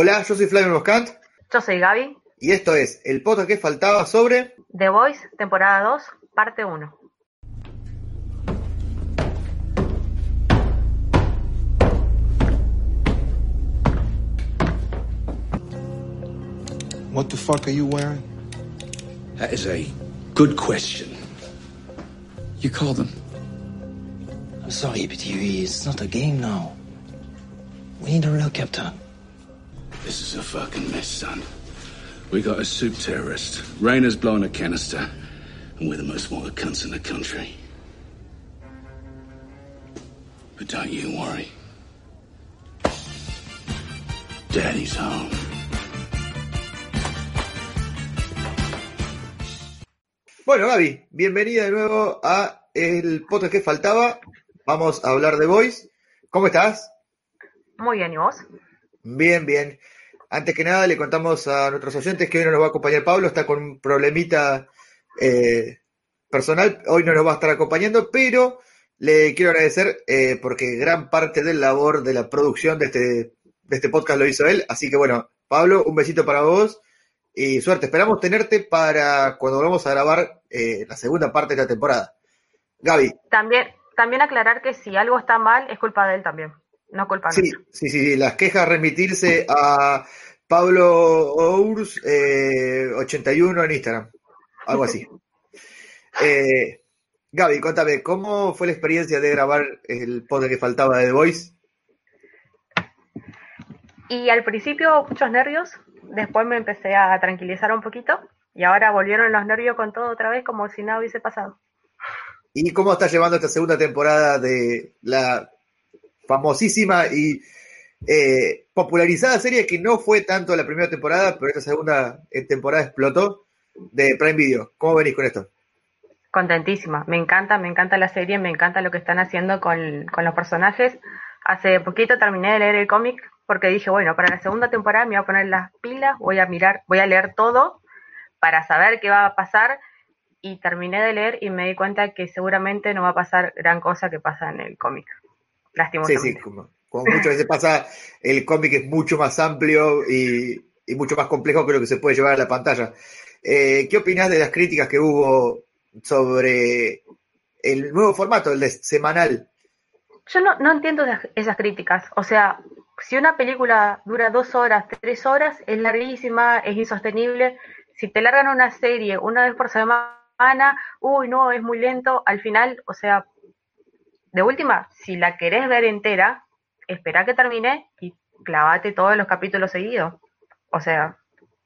Hola, yo soy Flavio Moscant Yo soy Gaby, y esto es el podcast que faltaba sobre The Voice, temporada 2, parte 1. What the fuck are you wearing? That is a good question. You call them. I'm sorry, but you, it's not a game now. We need a real captain. This is a fucking mess, son. We got a soup terrorist. Rayner's blowing a canister. And we're the most wanted cunts in the country. But don't you worry. Daddy's home. Bueno, Gaby, bienvenida de nuevo a el podcast que faltaba. Vamos a hablar de Voice. ¿Cómo estás? Muy bien, ¿y vos? Bien, bien. Antes que nada, le contamos a nuestros oyentes que hoy no nos va a acompañar Pablo, está con un problemita eh, personal, hoy no nos va a estar acompañando, pero le quiero agradecer eh, porque gran parte del labor de la producción de este, de este podcast lo hizo él. Así que bueno, Pablo, un besito para vos y suerte. Esperamos tenerte para cuando volvamos a grabar eh, la segunda parte de la temporada. Gaby, También, también aclarar que si algo está mal, es culpa de él también, no culpa Sí, sí, sí, sí, las quejas remitirse a Pablo Ours eh, 81 en Instagram, algo así. Eh, Gaby, contame, ¿cómo fue la experiencia de grabar el podcast que faltaba de The Voice? Y al principio muchos nervios, después me empecé a tranquilizar un poquito y ahora volvieron los nervios con todo otra vez como si nada hubiese pasado. ¿Y cómo estás llevando esta segunda temporada de la famosísima y eh, popularizada serie que no fue tanto la primera temporada, pero esta segunda eh, temporada explotó de Prime Video? ¿Cómo venís con esto? Contentísima, me encanta, me encanta la serie, me encanta lo que están haciendo con, con los personajes. Hace poquito terminé de leer el cómic porque dije, bueno, para la segunda temporada me voy a poner las pilas, voy a mirar, voy a leer todo para saber qué va a pasar y terminé de leer y me di cuenta que seguramente no va a pasar gran cosa que pasa en el cómic. Sí, Lastimosamente. sí, como, como muchas veces pasa, el cómic es mucho más amplio y, y mucho más complejo que lo que se puede llevar a la pantalla. Eh, ¿Qué opinas de las críticas que hubo sobre el nuevo formato, el de semanal? Yo no, no entiendo esas, esas críticas. O sea, si una película dura dos horas, tres horas, es larguísima, es insostenible. Si te largan una serie una vez por semana, uy, no, es muy lento. Al final, o sea, de última, si la querés ver entera, espera que termine y clavate todos los capítulos seguidos. O sea,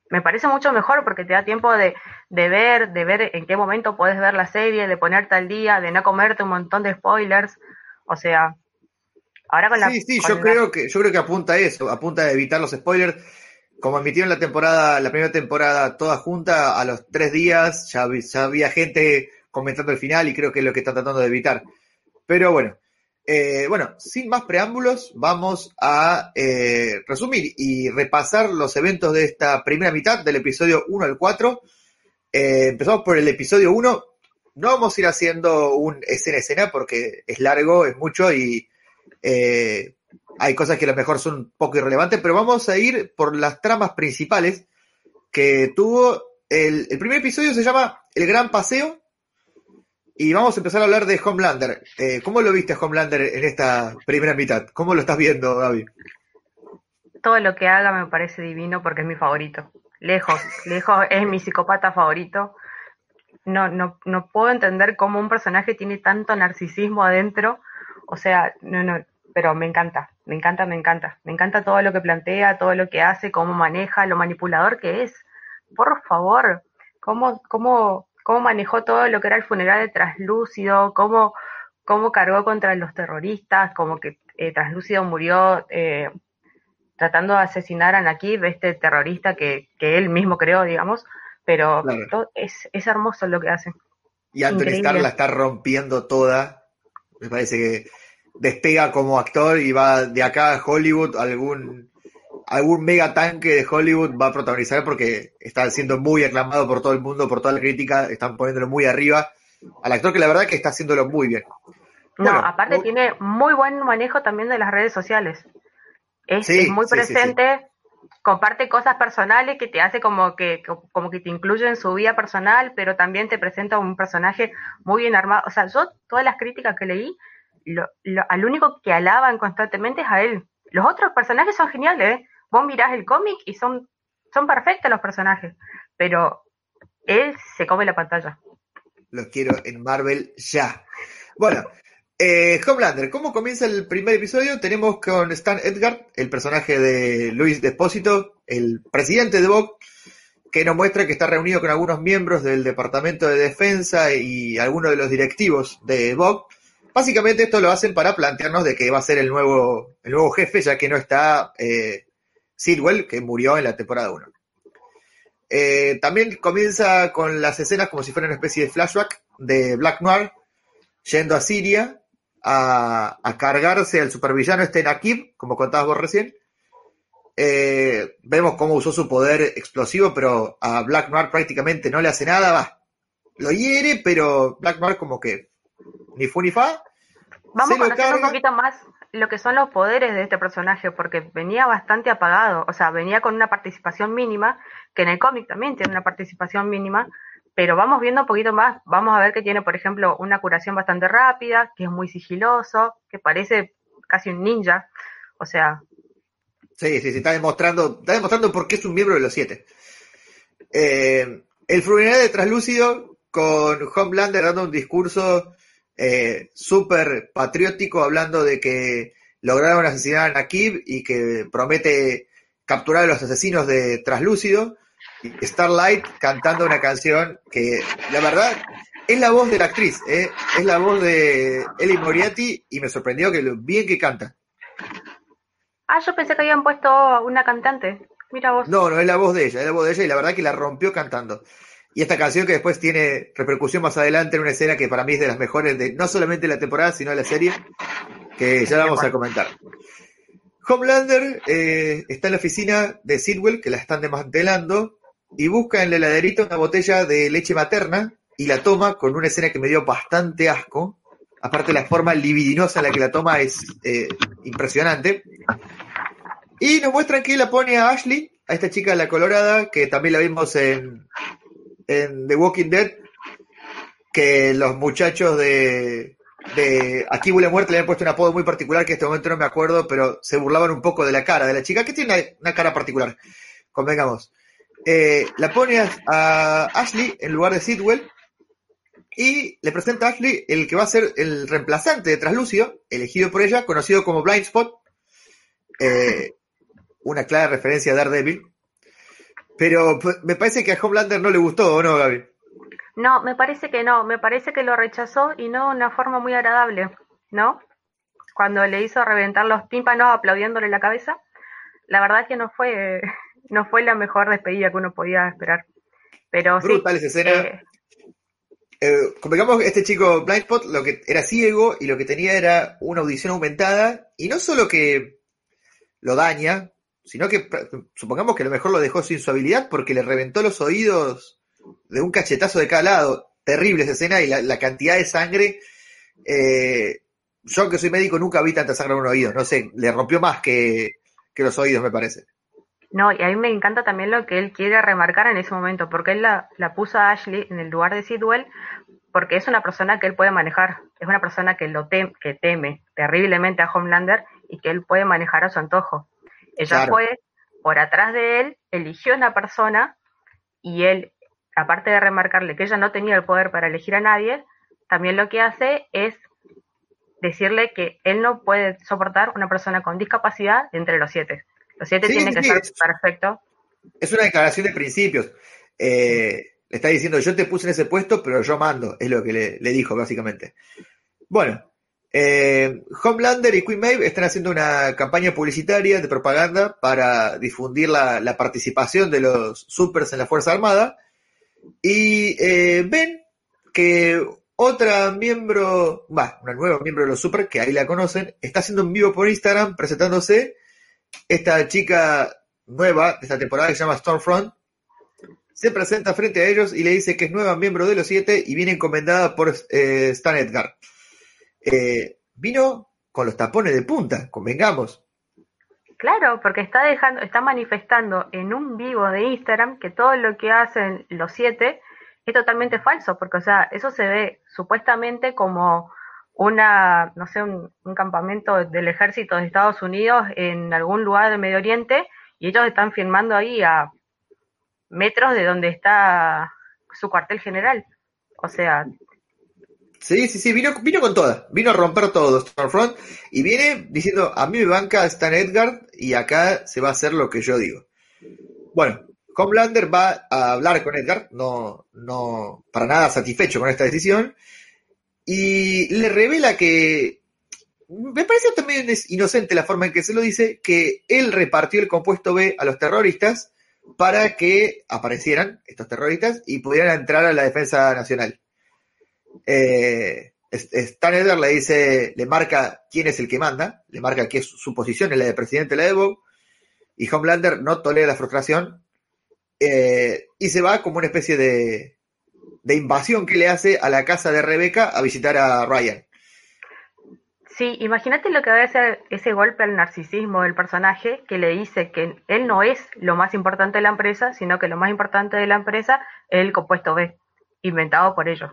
me parece mucho mejor porque te da tiempo de, de ver, de ver en qué momento podés ver la serie, de ponerte al día, de no comerte un montón de spoilers. O sea, ahora con la. Sí, sí, yo la- creo que, yo creo que apunta a eso, apunta a evitar los spoilers. Como emitieron la temporada, la primera temporada toda junta, a los tres días ya, ya había gente comentando el final y creo que es lo que está tratando de evitar. Pero bueno, eh, bueno, sin más preámbulos, vamos a eh, resumir y repasar los eventos de esta primera mitad del episodio 1 al 4. Eh, empezamos por el episodio 1. No vamos a ir haciendo un escena escena porque es largo, es mucho y eh, hay cosas que a lo mejor son un poco irrelevantes, pero vamos a ir por las tramas principales que tuvo. El, el primer episodio se llama El Gran Paseo y vamos a empezar a hablar de Homelander. Eh, ¿Cómo lo viste a Homelander en esta primera mitad? ¿Cómo lo estás viendo, Gaby? todo lo que haga me parece divino porque es mi favorito. Lejos, lejos es mi psicópata favorito. No, no, no puedo entender cómo un personaje tiene tanto narcisismo adentro. O sea, no, no, pero me encanta, me encanta, me encanta. Me encanta todo lo que plantea, todo lo que hace, cómo maneja, lo manipulador que es. Por favor, cómo, cómo, cómo manejó todo lo que era el funeral de Traslúcido, cómo, cómo cargó contra los terroristas, como que eh, Translúcido murió eh, tratando de asesinar a Nakib, este terrorista que, que él mismo creó, digamos, pero Claro. es, es hermoso lo que hace. Y Anthony. Starr la está rompiendo toda. Me parece que despega como actor y va de acá a Hollywood, algún, algún mega tanque de Hollywood va a protagonizar porque está siendo muy aclamado por todo el mundo, por toda la crítica, están poniéndolo muy arriba al actor que la verdad que está haciéndolo muy bien. No, aparte muy- tiene muy buen manejo también de las redes sociales. Es, Sí, es muy sí, sí, sí. presente, comparte cosas personales que te hace como que, como que te incluye en su vida personal, pero también te presenta un personaje muy bien armado. O sea, yo todas las críticas que leí, lo, lo- al único que alaban constantemente es a él. Los otros personajes son geniales, ¿eh? Vos mirás el cómic y son, son perfectos los personajes, pero él se come la pantalla. Los quiero en Marvel ya. Bueno, eh, Homelander, ¿cómo comienza el primer episodio? Tenemos con Stan Edgar, el personaje de Luis Despósito, el presidente de Vogue, que nos muestra que está reunido con algunos miembros del Departamento de Defensa y algunos de los directivos de Vogue. Básicamente esto lo hacen para plantearnos de que va a ser el nuevo, el nuevo jefe, ya que no está eh, Sidwell, que murió en la temporada 1. Eh, también comienza con las escenas como si fuera una especie de flashback de Black Noir yendo a Siria a, a cargarse al supervillano este Nakib, como contabas vos recién. Eh, vemos cómo usó su poder explosivo, pero a Black Noir prácticamente no le hace nada, va. Lo hiere, pero Black Noir como que ni fu ni fa. Vamos a conocer un poquito más lo que son los poderes de este personaje, porque venía bastante apagado, o sea, venía con una participación mínima, que en el cómic también tiene una participación mínima, pero vamos viendo un poquito más, vamos a ver que tiene, por ejemplo, una curación bastante rápida, que es muy sigiloso, que parece casi un ninja, o sea, Sí, sí, sí, está demostrando, está demostrando por qué es un miembro de los siete. Eh, el funeral de Translúcido con Homelander dando un discurso eh, súper patriótico hablando de que lograron asesinar a Nakib y que promete capturar a los asesinos de Translúcido. Y Starlight cantando una canción que, la verdad, es la voz de la actriz, ¿eh? es la voz de Ellie Moriarty y me sorprendió que lo bien que canta. ah, yo pensé que habían puesto una cantante, mira vos. No, no es la voz de ella, es la voz de ella y la verdad que la rompió cantando. Y esta canción que después tiene repercusión más adelante en una escena que para mí es de las mejores de no solamente la temporada, sino de la serie, que ya la vamos a comentar. Homelander eh, está en la oficina de Sidwell, que la están desmantelando, y busca en la heladerita una botella de leche materna y la toma con una escena que me dio bastante asco. Aparte la forma libidinosa en la que la toma es eh, impresionante. Y nos muestran que la pone a Ashley, a esta chica la colorada, que también la vimos en, en The Walking Dead, que los muchachos de, de Aquí huele muerte le habían puesto un apodo muy particular que en este momento no me acuerdo, pero se burlaban un poco de la cara de la chica, que tiene una, cara particular, convengamos. Eh, la pone a, Ashley en lugar de Sidwell y le presenta a Ashley el que va a ser el reemplazante de Translúcido, elegido por ella, conocido como Blind Spot. Eh, una clara referencia a Daredevil. Pero pues, me parece que a Homelander no le gustó, ¿o no, Gaby? No, me parece que no, me parece que lo rechazó y no de una forma muy agradable, ¿no? Cuando le hizo reventar los tímpanos aplaudiéndole la cabeza, la verdad que no fue, no fue la mejor despedida que uno podía esperar. Pero sí, Brutal esa escena. eh, Eh, este chico Blindspot lo que era ciego y lo que tenía era una audición aumentada y no solo que lo daña, sino que supongamos que a lo mejor lo dejó sin su habilidad porque le reventó los oídos de un cachetazo de cada lado. Terrible esa escena y la, cantidad de sangre. eh, yo que soy médico nunca vi tanta sangre en un oído, no sé, le rompió más que, que los oídos me parece. no, y a mí me encanta también lo que él quiere remarcar en ese momento, porque él la, puso a Ashley en el lugar de Sidwell, porque es una persona que él puede manejar, es una persona que lo que teme terriblemente a Homelander y que él puede manejar a su antojo. Ella Claro. fue por atrás de él, eligió una persona y él, aparte de remarcarle que ella no tenía el poder para elegir a nadie, también lo que hace es decirle que él no puede soportar una persona con discapacidad entre los siete. Los siete Sí, tienen sí, que sí, ser es- perfectos. Es una declaración de principios. Eh, le está diciendo, yo te puse en ese puesto, pero yo mando, es lo que le, le dijo básicamente. Bueno, Eh, Homelander y Queen Maeve están haciendo una campaña publicitaria de propaganda para difundir la, participación de los supers en la Fuerza Armada y eh, ven que otra miembro, va, una nueva miembro de los super, que ahí la conocen, está haciendo un vivo por Instagram presentándose esta chica nueva de esta temporada que se llama Stormfront. Se presenta frente a ellos y le dice que es nueva miembro de los siete y viene encomendada por eh, Stan Edgar. Eh, vino con los tapones de punta, convengamos. Claro, porque está dejando, está manifestando en un vivo de Instagram que todo lo que hacen los siete es totalmente falso, porque o sea, eso se ve supuestamente como una, no sé, un, un campamento del ejército de Estados Unidos en algún lugar del Medio Oriente y ellos están firmando ahí a metros de donde está su cuartel general. O sea, Sí, sí, sí, vino, vino con toda, vino a romper todo Stormfront y viene diciendo, a mí me banca Stan Edgar y acá se va a hacer lo que yo digo. Bueno, Homelander va a hablar con Edgar, no, no, para nada satisfecho con esta decisión, y le revela que, me parece también es inocente la forma en que se lo dice, que él repartió el compuesto B a los terroristas para que aparecieran estos terroristas y pudieran entrar a la defensa nacional. Eh, Stan Edgar le dice, le marca quién es el que manda, le marca qué es su posición, es la de presidente, la de Bob, y Homelander no tolera la frustración eh, y se va como una especie de, de invasión que le hace a la casa de Rebeca a visitar a Ryan. Sí, imagínate lo que va a ser ese golpe al narcisismo del personaje que le dice que él no es lo más importante de la empresa, sino que lo más importante de la empresa es el compuesto B, inventado por ellos.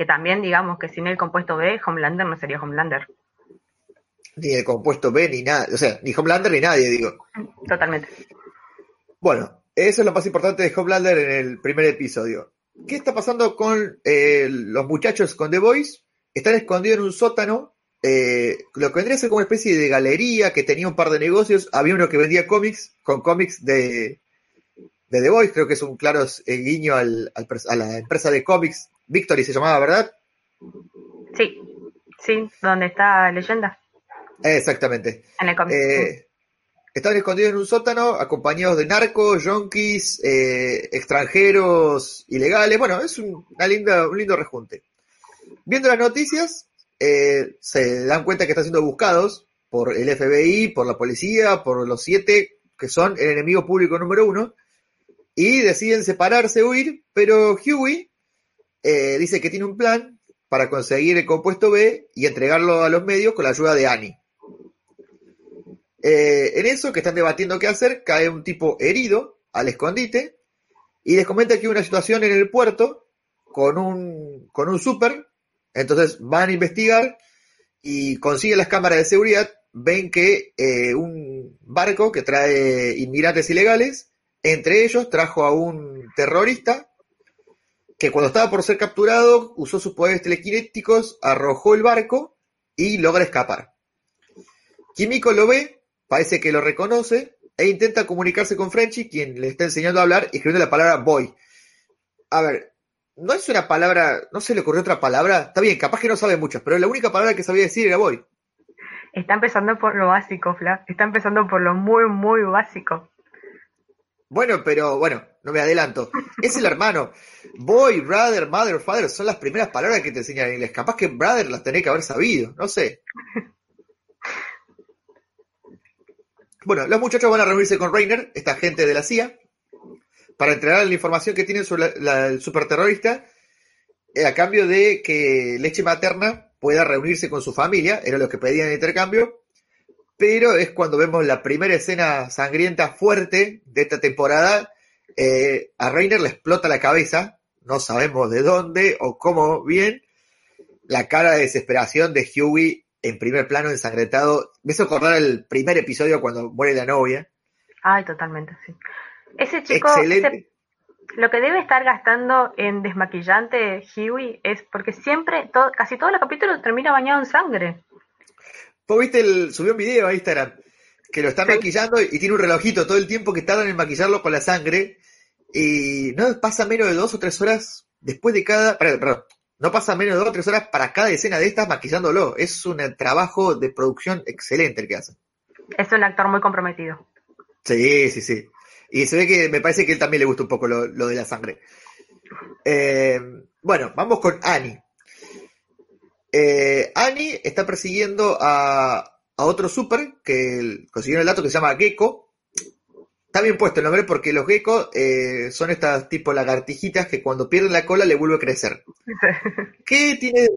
Que también digamos que sin el compuesto B, Homelander no sería Homelander. Ni el compuesto B, ni nada, o sea, ni Homelander ni nadie, digo. Totalmente. Bueno, eso es lo más importante de Homelander en el primer episodio. ¿Qué está pasando con eh, los muchachos con The Voice? Están escondidos en un sótano eh, lo que vendría a ser como una especie de galería que tenía un par de negocios. Había uno que vendía cómics, con cómics de, de The Voice, creo que es un claro eh, guiño al, al, a la empresa de cómics. Victory se llamaba, ¿verdad? Sí, sí, donde está Leyenda. Exactamente. En el cómic. Eh, estaban escondidos en un sótano, acompañados de narcos, yonkis, eh, extranjeros ilegales. Bueno, es un, una linda, un lindo rejunte. Viendo las noticias, eh, se dan cuenta que están siendo buscados por el FBI, por la policía, por los siete que son el enemigo público número uno, y deciden separarse, huir, pero Huey eh, dice que tiene un plan para conseguir el compuesto B y entregarlo a los medios con la ayuda de Annie. Eh, en eso, que están debatiendo qué hacer, cae un tipo herido al escondite y les comenta que hay una situación en el puerto con un, con un super entonces van a investigar y consiguen las cámaras de seguridad, ven que eh, un barco que trae inmigrantes ilegales, entre ellos trajo a un terrorista que cuando estaba por ser capturado usó sus poderes telequinéticos, arrojó el barco y logra escapar. Químico lo ve, parece que lo reconoce e intenta comunicarse con Frenchy, quien le está enseñando a hablar, escribiendo la palabra boy. A ver, no es una palabra, no se le ocurrió otra palabra. Está bien, capaz que no sabe muchas, pero la única palabra que sabía decir era boy. Está empezando por lo básico, Fla. Está empezando por lo muy, muy básico. Bueno, pero bueno, no me adelanto. Es el hermano. Boy, brother, mother, father son las primeras palabras que te enseñan en inglés. Capaz que brother las tenés que haber sabido, no sé. Bueno, los muchachos van a reunirse con Rainer, esta gente de la CIA, para entregar la información que tienen sobre la, el superterrorista, eh, a cambio de que leche materna pueda reunirse con su familia, era lo que pedían en intercambio, pero es cuando vemos la primera escena sangrienta fuerte de esta temporada, eh, a Reiner le explota la cabeza, no sabemos de dónde o cómo bien, la cara de desesperación de Huey en primer plano ensangrentado, me hizo acordar el primer episodio cuando muere la novia. Ay, totalmente, sí. Ese chico, ese, lo que debe estar gastando en desmaquillante Huey es porque siempre, todo, casi todos los capítulos termina bañado en sangre. ¿Vos viste el, subió un video a Instagram que lo está sí. maquillando y tiene un relojito todo el tiempo que tardan en maquillarlo con la sangre y no pasa menos de dos o tres horas después de cada, perdón, perdón no pasa menos de dos o tres horas para cada escena de estas maquillándolo. Es un trabajo de producción excelente el que hace. Es un actor muy comprometido. Sí, sí, sí. Y se ve que me parece que a él también le gusta un poco lo, de la sangre. Eh, bueno, vamos con Annie. Eh, Annie está persiguiendo a, a otro super que consiguió el dato que se llama Gecko. Está bien puesto el nombre porque los geckos eh, son estas tipo lagartijitas que cuando pierden la cola le vuelve a crecer. ¿Qué tiene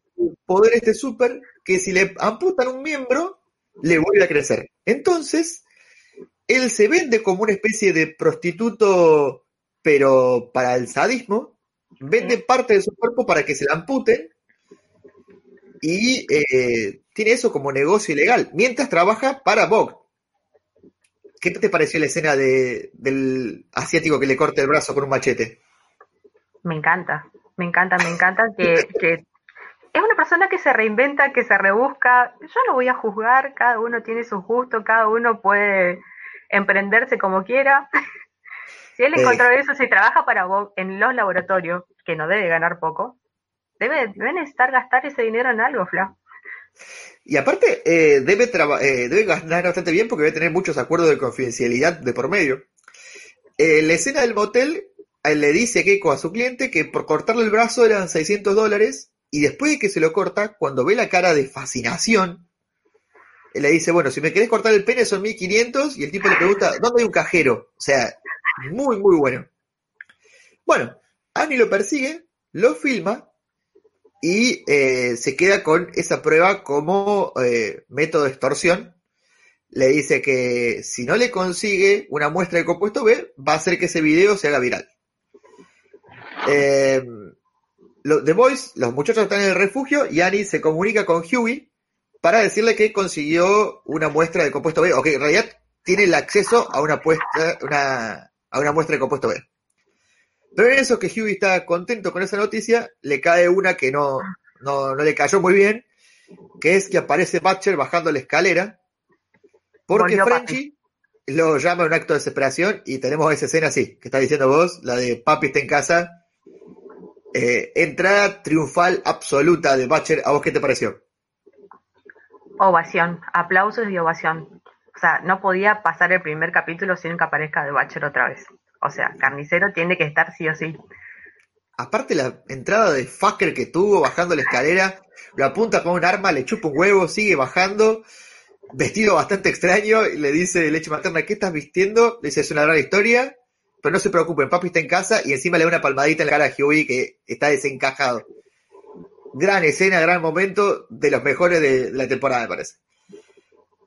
poder este super? Que si le amputan un miembro, le vuelve a crecer. Entonces, él se vende como una especie de prostituto, pero para el sadismo. Vende parte de su cuerpo para que se la amputen. Y eh, tiene eso como negocio ilegal, mientras trabaja para Vogue. ¿Qué te pareció la escena de, del asiático que le corta el brazo con un machete? Me encanta, me encanta, me encanta que, es una persona que se reinventa, que se rebusca. Yo no voy a juzgar, cada uno tiene su gusto, cada uno puede emprenderse como quiera. si él encontró eso, si trabaja para vos en los laboratorios, que no debe ganar poco, debe, deben estar gastar ese dinero en algo, Fla. Y aparte, eh, debe, eh, ganar bastante bien porque debe tener muchos acuerdos de confidencialidad de por medio. Eh, la escena del motel, le dice Keiko a su cliente que por cortarle el brazo eran 600 dólares y después de que se lo corta, cuando ve la cara de fascinación, le dice, bueno, si me querés cortar el pene son 1500 y el tipo le pregunta, ¿dónde hay un cajero? O sea, muy, muy bueno. Bueno, Annie lo persigue, lo filma y eh, se queda con esa prueba como eh, método de extorsión. Le dice que si no le consigue una muestra de compuesto B, va a hacer que ese video se haga viral. Eh, The Boys, los muchachos están en el refugio y Annie se comunica con Huey para decirle que consiguió una muestra de compuesto B, o que en realidad tiene el acceso a una, una, a una muestra de compuesto B. Pero en eso que Hughie está contento con esa noticia, le cae una que no, no, le cayó muy bien, que es que aparece Butcher bajando la escalera, porque Frenchy lo llama un acto de desesperación y tenemos esa escena así, que está diciendo vos, la de Papi está en casa. Eh, entrada triunfal absoluta de Butcher, ¿a vos qué te pareció? Ovación, aplausos y ovación. O sea, no podía pasar el primer capítulo sin que aparezca de Butcher otra vez. O sea, Carnicero tiene que estar sí o sí. Aparte la entrada de fucker que tuvo bajando la escalera, lo apunta con un arma, le chupa un huevo, sigue bajando, vestido bastante extraño, y le dice leche materna, ¿qué estás vistiendo? Le dice, es una gran historia, pero no se preocupen, papi está en casa, y encima le da una palmadita en la cara a Huey que está desencajado. Gran escena, gran momento, de los mejores de la temporada, me parece.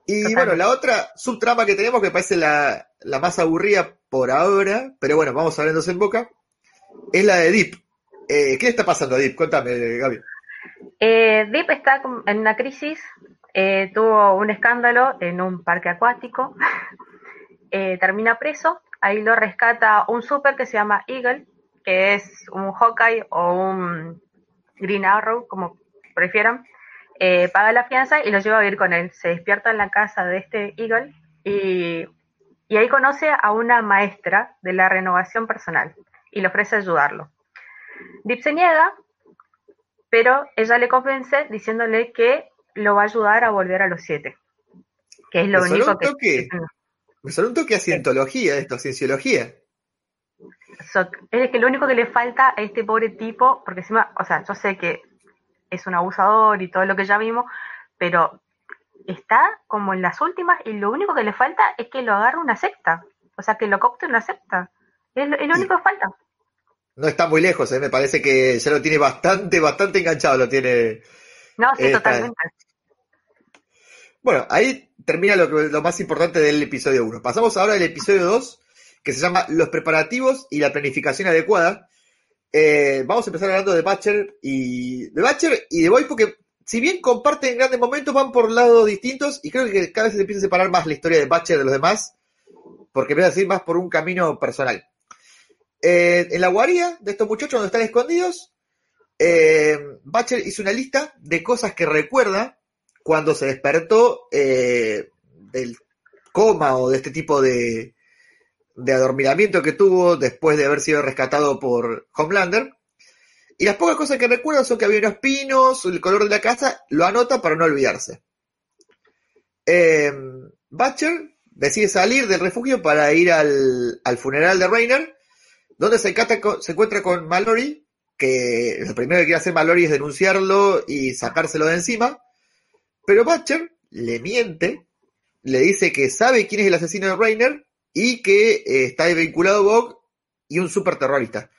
Y bueno, la otra subtrama que tenemos, que parece la, más aburrida por ahora, pero bueno, vamos abriéndose en boca, es la de Deep. Eh, ¿Qué está pasando a Deep? Cuéntame, Gaby. Eh, Deep está en una crisis, eh, tuvo un escándalo en un parque acuático, eh, termina preso, ahí lo rescata un super que se llama Eagle, que es un Hawkeye o un Green Arrow, como prefieran, paga la fianza y lo lleva a vivir con él. Se despierta en la casa de este Eagle y, ahí conoce a una maestra de la renovación personal y le ofrece ayudarlo. Deep se niega, pero ella le convence diciéndole que lo va a ayudar a volver a los siete. Que es lo único que. Me salió un toque a cientología esto, cienciología. es que lo único que le falta a este pobre tipo, porque encima, o sea, yo sé que es un abusador y todo lo que ya vimos, pero está como en las últimas y lo único que le falta es que lo agarre una secta, o sea, que lo copte una secta. Es lo, único que falta. No está muy lejos, ¿eh? me parece que ya lo tiene bastante, bastante enganchado, lo tiene. No, sí, totalmente. Bueno, ahí termina lo, lo más importante del episodio 1. Pasamos ahora al episodio 2, que se llama Los preparativos y la planificación adecuada, eh, vamos a empezar hablando de Batcher y de Batcher y de Boy porque si bien comparten grandes momentos, van por lados distintos y creo que cada vez se empieza a separar más la historia de Batcher de los demás porque empieza a ir más por un camino personal. Eh, en la guarida de estos muchachos donde están escondidos, eh, Batcher hizo una lista de cosas que recuerda cuando se despertó del coma o de este tipo de, de adormilamiento que tuvo después de haber sido rescatado por Homelander, Y las pocas cosas que recuerda son que había unos pinos, el color de la casa, lo anota para no olvidarse. Eh, Butcher decide salir del refugio para ir al, al funeral de Rainer, donde se, encuentra con Mallory, que lo primero que quiere hacer Mallory es denunciarlo y sacárselo de encima, pero Butcher le miente, le dice que sabe quién es el asesino de Rainer y que eh, está vinculado a Bog y un super terrorista.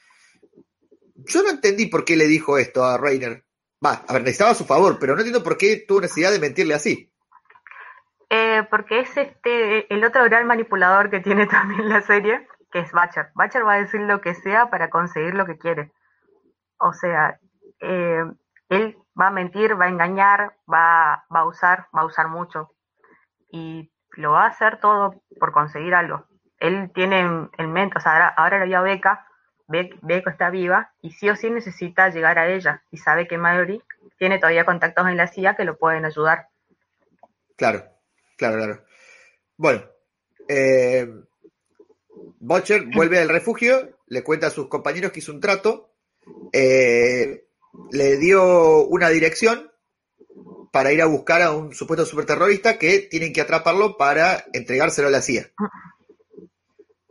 Yo no entendí por qué le dijo esto a Rainer. Va, a ver, necesitaba su favor, pero no entiendo por qué tuvo necesidad de mentirle así. Eh, porque es este el otro gran manipulador que tiene también la serie, que es Butcher. Butcher va a decir lo que sea para conseguir lo que quiere. O sea, eh, él va a mentir, va a engañar, va, a usar, va a usar mucho. Y lo va a hacer todo por conseguir algo. Él tiene en, en mente, o sea, ahora, ahora Beca, que está viva y sí o sí necesita llegar a ella. Y sabe que Mallory tiene todavía contactos en la CIA que lo pueden ayudar. Claro, claro, claro. Bueno, eh, Butcher vuelve al refugio, le cuenta a sus compañeros que hizo un trato, eh, le dio una dirección para ir a buscar a un supuesto superterrorista que tienen que atraparlo para entregárselo a la CIA.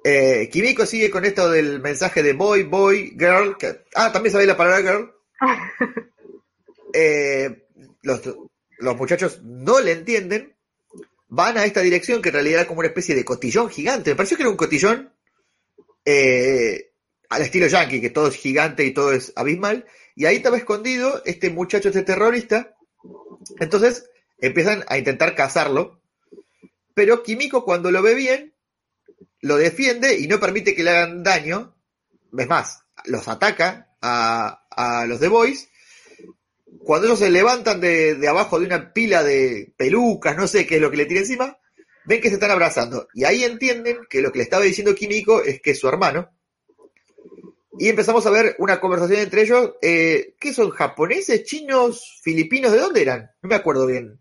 Eh, Kimiko sigue con esto del mensaje de boy, boy, girl. que- ah, también sabéis la palabra girl. Eh, los, los muchachos no le entienden. Van a esta dirección que en realidad era como una especie de cotillón gigante. Me pareció que era un cotillón eh, al estilo yankee, que todo es gigante y todo es abismal. Y ahí estaba escondido este muchacho, este terrorista. Entonces empiezan a intentar cazarlo. Pero Kimiko cuando lo ve bien, lo defiende y no permite que le hagan daño. Es más, los ataca a, a los The Boys. Cuando ellos se levantan de, de abajo de una pila de pelucas, no sé qué es lo que le tira encima, ven que se están abrazando. Y ahí entienden que lo que le estaba diciendo Kimiko es que es su hermano. Y empezamos a ver una conversación entre ellos. Eh, ¿Qué son? ¿Japoneses, chinos, filipinos? ¿De dónde eran? No me acuerdo bien.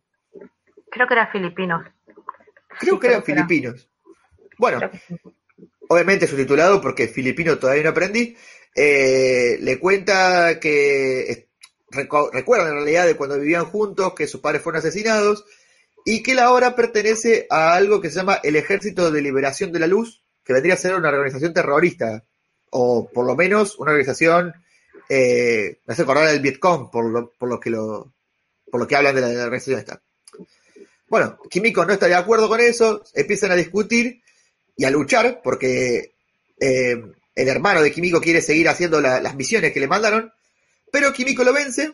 Creo que eran filipinos. Creo Sí, que eran creo filipinos. Bueno, obviamente subtitulado porque filipino todavía no aprendí. Eh, le cuenta que recu- recuerdan en realidad de cuando vivían juntos, que sus padres fueron asesinados y que él ahora pertenece a algo que se llama el Ejército de Liberación de la Luz, que vendría a ser una organización terrorista, o por lo menos una organización, eh, me hace acordar del Vietcong, por lo, por lo que lo, por lo que hablan de la, de la organización esta. Bueno, Kimiko no está de acuerdo con eso, empiezan a discutir y a luchar, porque eh, el hermano de Kimiko quiere seguir haciendo la- las misiones que le mandaron, pero Kimiko lo vence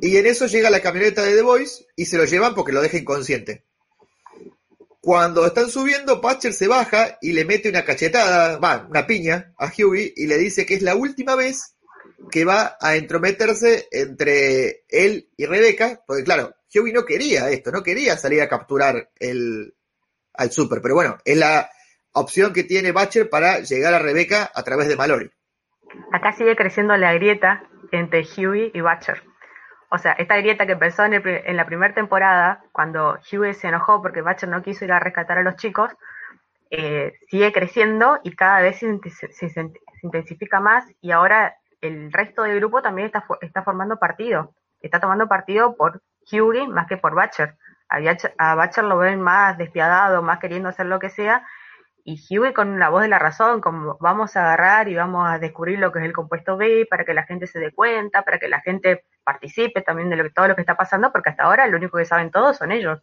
y en eso llega la camioneta de The Boys y se lo llevan porque lo deja inconsciente. Cuando están subiendo, Patcher se baja y le mete una cachetada, va, una piña a Huey y le dice que es la última vez que va a entrometerse entre él y Rebeca, porque claro, Huey no quería esto, no quería salir a capturar el, al super, pero bueno, es la opción que tiene Butcher para llegar a Rebeca a través de Mallory. Acá sigue creciendo la grieta entre Huey y Butcher. O sea, esta grieta que empezó en, el en la primera temporada, cuando Huey se enojó porque Butcher no quiso ir a rescatar a los chicos, eh, sigue creciendo y cada vez se, se- intensifica más y ahora el resto del grupo también está, está formando partido. Está tomando partido por Huey más que por Butcher. A Butcher, a Butcher lo ven más despiadado, más queriendo hacer lo que sea, y Huey con la voz de la razón, como vamos a agarrar y vamos a descubrir lo que es el compuesto B para que la gente se dé cuenta, para que la gente participe también de todo lo que está pasando, porque hasta ahora lo único que saben todos son ellos,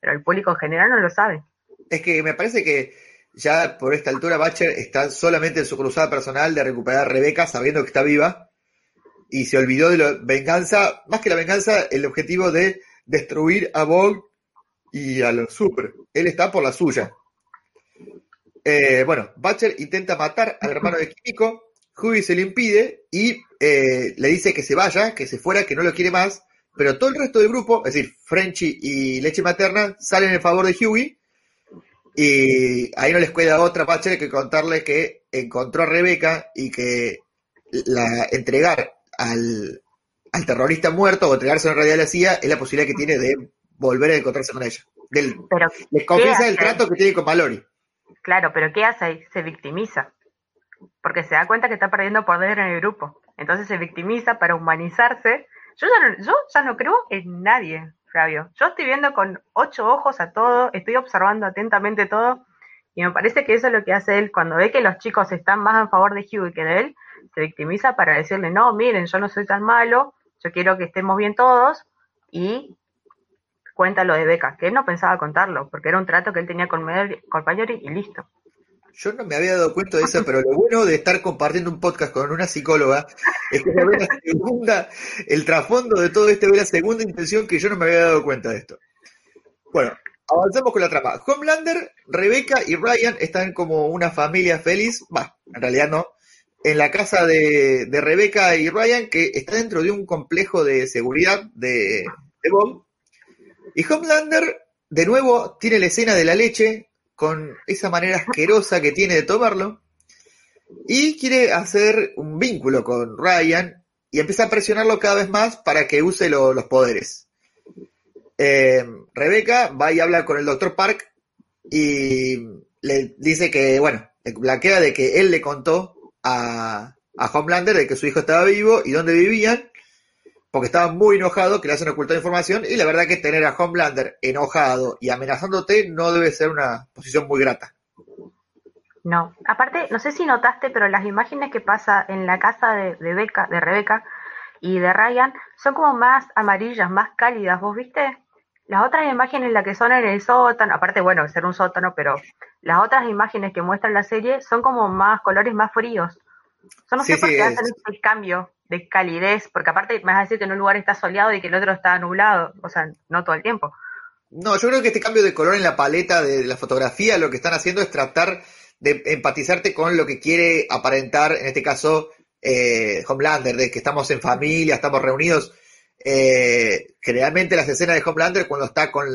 pero el público en general no lo sabe. Es que me parece que ya por esta altura Butcher está solamente en su cruzada personal de recuperar a Rebeca sabiendo que está viva y se olvidó de la venganza, más que la venganza, el objetivo de destruir a Bog y a los Super. Él está por la suya. Eh, bueno, Butcher intenta matar al hermano de Kimiko, Huey se le impide y eh, le dice que se vaya, que se fuera, que no lo quiere más, pero todo el resto del grupo, es decir, Frenchy y Leche Materna, salen en favor de Huey y ahí no les queda otra Butcher que contarle que encontró a Rebeca y que la entregar al, al terrorista muerto o entregarse en realidad a la CIA es la posibilidad que tiene de volver a encontrarse con ella. Del, Pero, les confiesa ¿qué el trato que tiene con Mallory. Claro, pero ¿qué hace ahí? Se victimiza, porque se da cuenta que está perdiendo poder en el grupo. entonces se victimiza para humanizarse. Yo ya no, yo ya no creo en nadie, Flavio. Yo estoy viendo con ocho ojos a todo, estoy observando atentamente todo, y me parece que eso es lo que hace él cuando ve que los chicos están más a favor de Hughie que de él, se victimiza para decirle, no, miren, yo no soy tan malo, yo quiero que estemos bien todos, y cuenta lo de Beca, que él no pensaba contarlo, porque era un trato que él tenía con, Mayori y listo. Yo no me había dado cuenta de eso, pero lo bueno de estar compartiendo un podcast con una psicóloga es que ve la segunda, el trasfondo de todo esto, ve la segunda intención que yo no me había dado cuenta de esto. Bueno, avanzamos con la trama. Homelander, Rebecca y Ryan están como una familia feliz, va, en realidad no, en la casa de, Rebecca y Ryan, que está dentro de un complejo de seguridad de, de. Y Homelander, de nuevo, tiene la escena de la leche, con esa manera asquerosa que tiene de tomarlo, y quiere hacer un vínculo con Ryan y empieza a presionarlo cada vez más para que use los poderes. Eh, Rebeca va y habla con el Dr. Park y le dice que, bueno, le blanquea de que él le contó a, a Homelander de que su hijo estaba vivo y dónde vivían, porque estaba muy enojado que le hacen ocultar información y la verdad que tener a Homelander enojado y amenazándote no debe ser una posición muy grata. No, aparte, no sé si notaste, pero las imágenes que pasa en la casa de, de, de Rebeca y de Ryan son como más amarillas, más cálidas, ¿vos viste? Las otras imágenes, las que son en el sótano, aparte, bueno, ser un sótano, pero las otras imágenes que muestran la serie son como más colores más fríos. Yo no sé por qué hacen este cambio de calidez, porque aparte me vas a decir que en un lugar está soleado y que el otro está nublado, o sea, no todo el tiempo. No, yo creo que este cambio de color en la paleta de la fotografía lo que están haciendo es tratar de empatizarte con lo que quiere aparentar, en este caso, eh, Homelander, de que estamos en familia, estamos reunidos. Eh, generalmente las escenas de Homelander cuando está con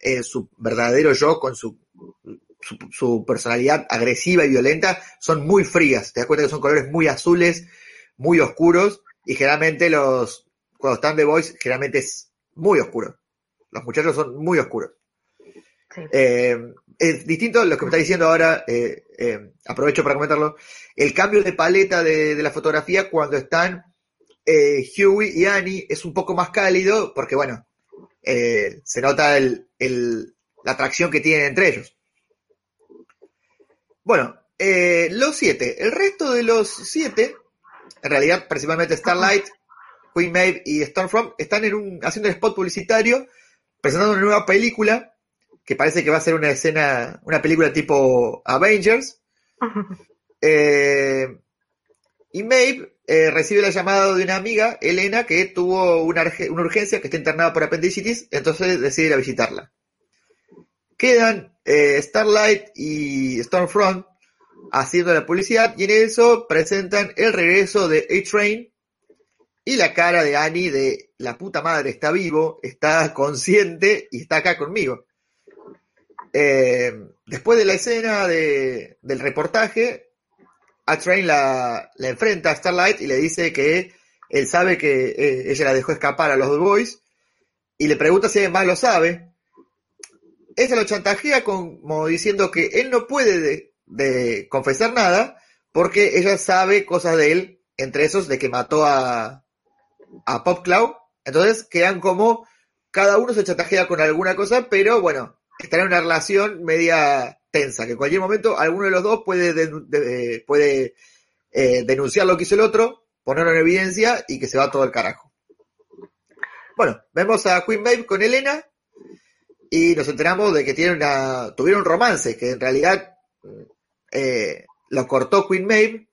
eh, su verdadero yo, con su su, personalidad agresiva y violenta son muy frías. Te das cuenta que son colores muy azules, muy oscuros, y generalmente los, cuando están de Voice, generalmente es muy oscuro. Los muchachos son muy oscuros. Eh, es distinto a lo que me está diciendo ahora, eh, eh, aprovecho para comentarlo, el cambio de paleta de, la fotografía cuando están Huey y Annie es un poco más cálido, porque bueno, se nota la atracción que tienen entre ellos. Bueno, los siete. El resto de los siete, en realidad principalmente Starlight, Queen Maeve y Stormfront, están en un, haciendo un spot publicitario, presentando una nueva película, que parece que va a ser una escena, una película tipo Avengers. Eh, y Maeve eh, recibe la llamada de una amiga, Elena, que tuvo una, una urgencia, que está internada por apendicitis, entonces decide ir a visitarla. Quedan eh, Starlight y Stormfront haciendo la publicidad y en eso presentan el regreso de A-Train y la cara de Annie de la puta madre está vivo, está consciente y está acá conmigo. Eh, después de la escena de, del reportaje, A-Train la, enfrenta a Starlight y le dice que él sabe que eh, ella la dejó escapar a los Boys y le pregunta si además lo sabe ella lo chantajea como diciendo que él no puede de, confesar nada porque ella sabe cosas de él, entre esos de que mató a, a Pop Cloud. Entonces quedan como cada uno se chantajea con alguna cosa, pero bueno, están en una relación media tensa, que en cualquier momento alguno de los dos puede, puede eh, denunciar lo que hizo el otro, ponerlo en evidencia y que se va todo el carajo. Bueno, vemos a Queen Maeve con Elena, y nos enteramos de que tienen una, tuvieron un romance que en realidad eh, lo cortó Queen Maeve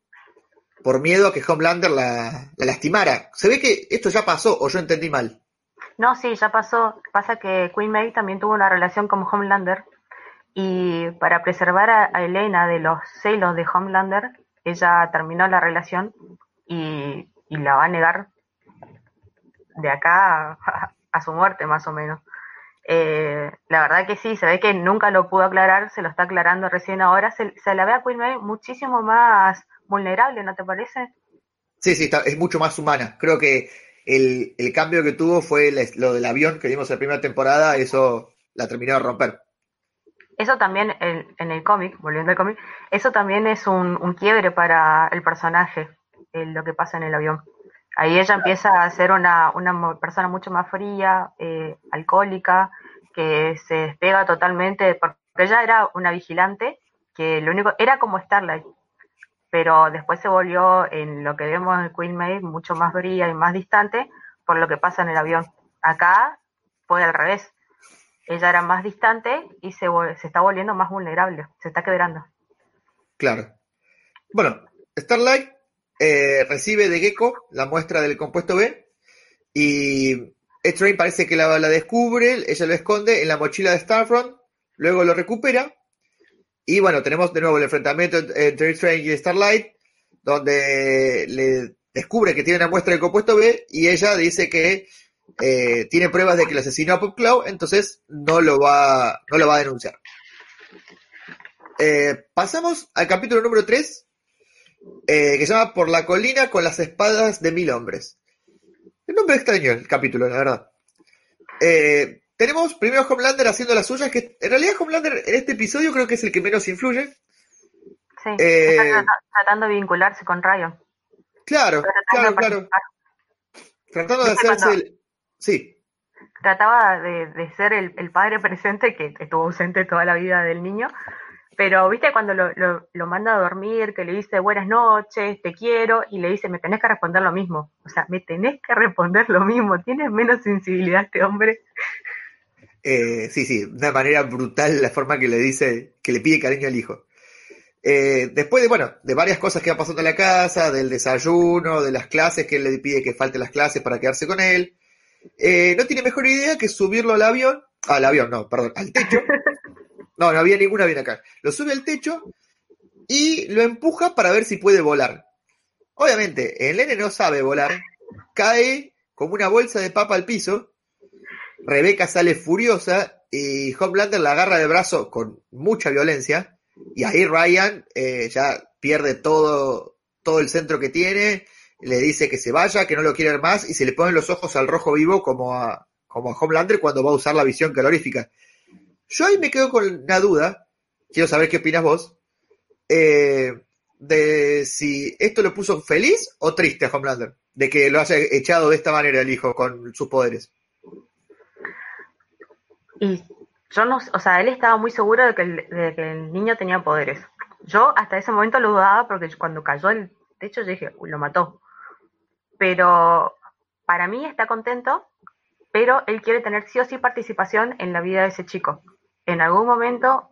por miedo a que Homelander la, lastimara. Se ve que esto ya pasó o yo entendí mal. No, sí, ya pasó. Pasa que Queen Maeve también tuvo una relación con Homelander y para preservar a, Elena de los celos de Homelander, ella terminó la relación y, y la va a negar de acá a su muerte más o menos. Eh, la verdad que sí, se ve que nunca lo pudo aclarar, se lo está aclarando recién ahora. Se, la ve a Queen May muchísimo más vulnerable, ¿no te parece? Sí, sí, es mucho más humana. Creo que el, cambio que tuvo fue lo del avión que vimos en la primera temporada, eso la terminó de romper. Eso también en el cómic, volviendo al cómic, eso también es un, quiebre para el personaje. eh, lo que pasa en el avión. Ahí ella empieza a ser una, una persona mucho más fría, eh, alcohólica, que se despega totalmente, porque ella era una vigilante, que lo único, era como Starlight, pero después se volvió en lo que vemos en Queen Maid mucho más fría y más distante por lo que pasa en el avión. Acá fue al revés. Ella era más distante y se, se está volviendo más vulnerable, se está quebrando. Claro. Bueno, Starlight eh, recibe de Gecko la muestra del compuesto B y Train parece que la, descubre, ella lo esconde en la mochila de Starfront, luego lo recupera y bueno, tenemos de nuevo el enfrentamiento entre Train y Starlight, donde le descubre que tiene una muestra del compuesto B y ella dice que eh, tiene pruebas de que lo asesinó a Pop Cloud, entonces no lo va, no lo va a denunciar. Eh, pasamos al capítulo número 3, eh, que se llama Por la colina con las espadas de mil hombres. El nombre extraño el capítulo, la verdad. tenemos primero Homelander haciendo las suyas, que en realidad Homelander en este episodio creo que es el que menos influye. Sí, está tratando de vincularse con Ryan. Claro, claro, claro. Tratando de hacerse el... Sí. Trataba de, ser el, padre presente que estuvo ausente toda la vida del niño, pero viste cuando lo, lo, manda a dormir, que le dice buenas noches, te quiero, y le dice me tenés que responder lo mismo. O sea, me tenés que responder lo mismo, tienes menos sensibilidad este hombre. Eh, sí, sí, de una manera brutal la forma que le dice, que le pide cariño al hijo. Eh, después de, bueno, de varias cosas que van pasando en la casa, del desayuno, de las clases, que él le pide que falte las clases para quedarse con él, eh, no tiene mejor idea que subirlo al avión, al avión, no, perdón, al techo. No, no había ninguna bien acá. Lo sube al techo y lo empuja para ver si puede volar. Obviamente, el nene no sabe volar, cae como una bolsa de papa al piso, Rebeca sale furiosa y Homelander la agarra de brazo con mucha violencia y ahí Ryan eh, ya pierde todo, todo el centro que tiene, le dice que se vaya, que no lo quiere más, y se le ponen los ojos al rojo vivo como a, como a Homelander cuando va a usar la visión calorífica. Yo ahí me quedo con una duda, quiero saber qué opinas vos, eh, de si esto lo puso feliz o triste a Homelander, de que lo haya echado de esta manera el hijo con sus poderes. Y yo no, o sea, él estaba muy seguro de que, el, niño tenía poderes. Yo hasta ese momento lo dudaba porque cuando cayó el techo yo dije, lo mató. Pero para mí está contento, pero él quiere tener sí o sí participación en la vida de ese chico. En algún momento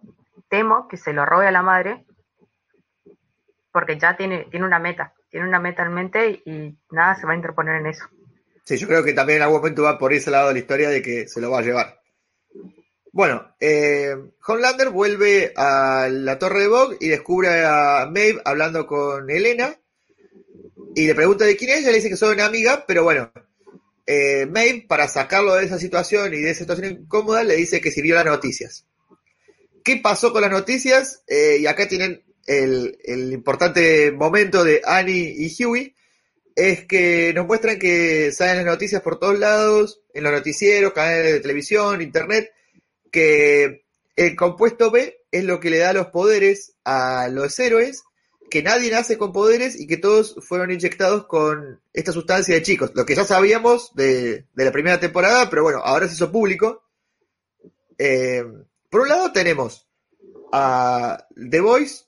temo que se lo robe a la madre porque ya tiene, tiene una meta, tiene una meta en mente y nada se va a interponer en eso. Sí, yo creo que también en algún momento va por ese lado de la historia de que se lo va a llevar. Bueno, eh, Homelander vuelve a la torre de Bog y descubre a Maeve hablando con Elena y le pregunta de quién es, ella le dice que son una amiga, pero bueno, eh, para sacarlo de esa situación y de esa situación incómoda, le dice que si vio las noticias. ¿Qué pasó con las noticias? Eh, y acá tienen el, el, importante momento de Annie y Huey, es que nos muestran que salen las noticias por todos lados, en los noticieros, canales de televisión, internet, que el compuesto B es lo que le da los poderes a los héroes, que nadie nace con poderes y que todos fueron inyectados con esta sustancia de chicos. Lo que ya sabíamos de, la primera temporada, pero bueno, ahora se hizo público. Eh, por un lado tenemos a The Voice,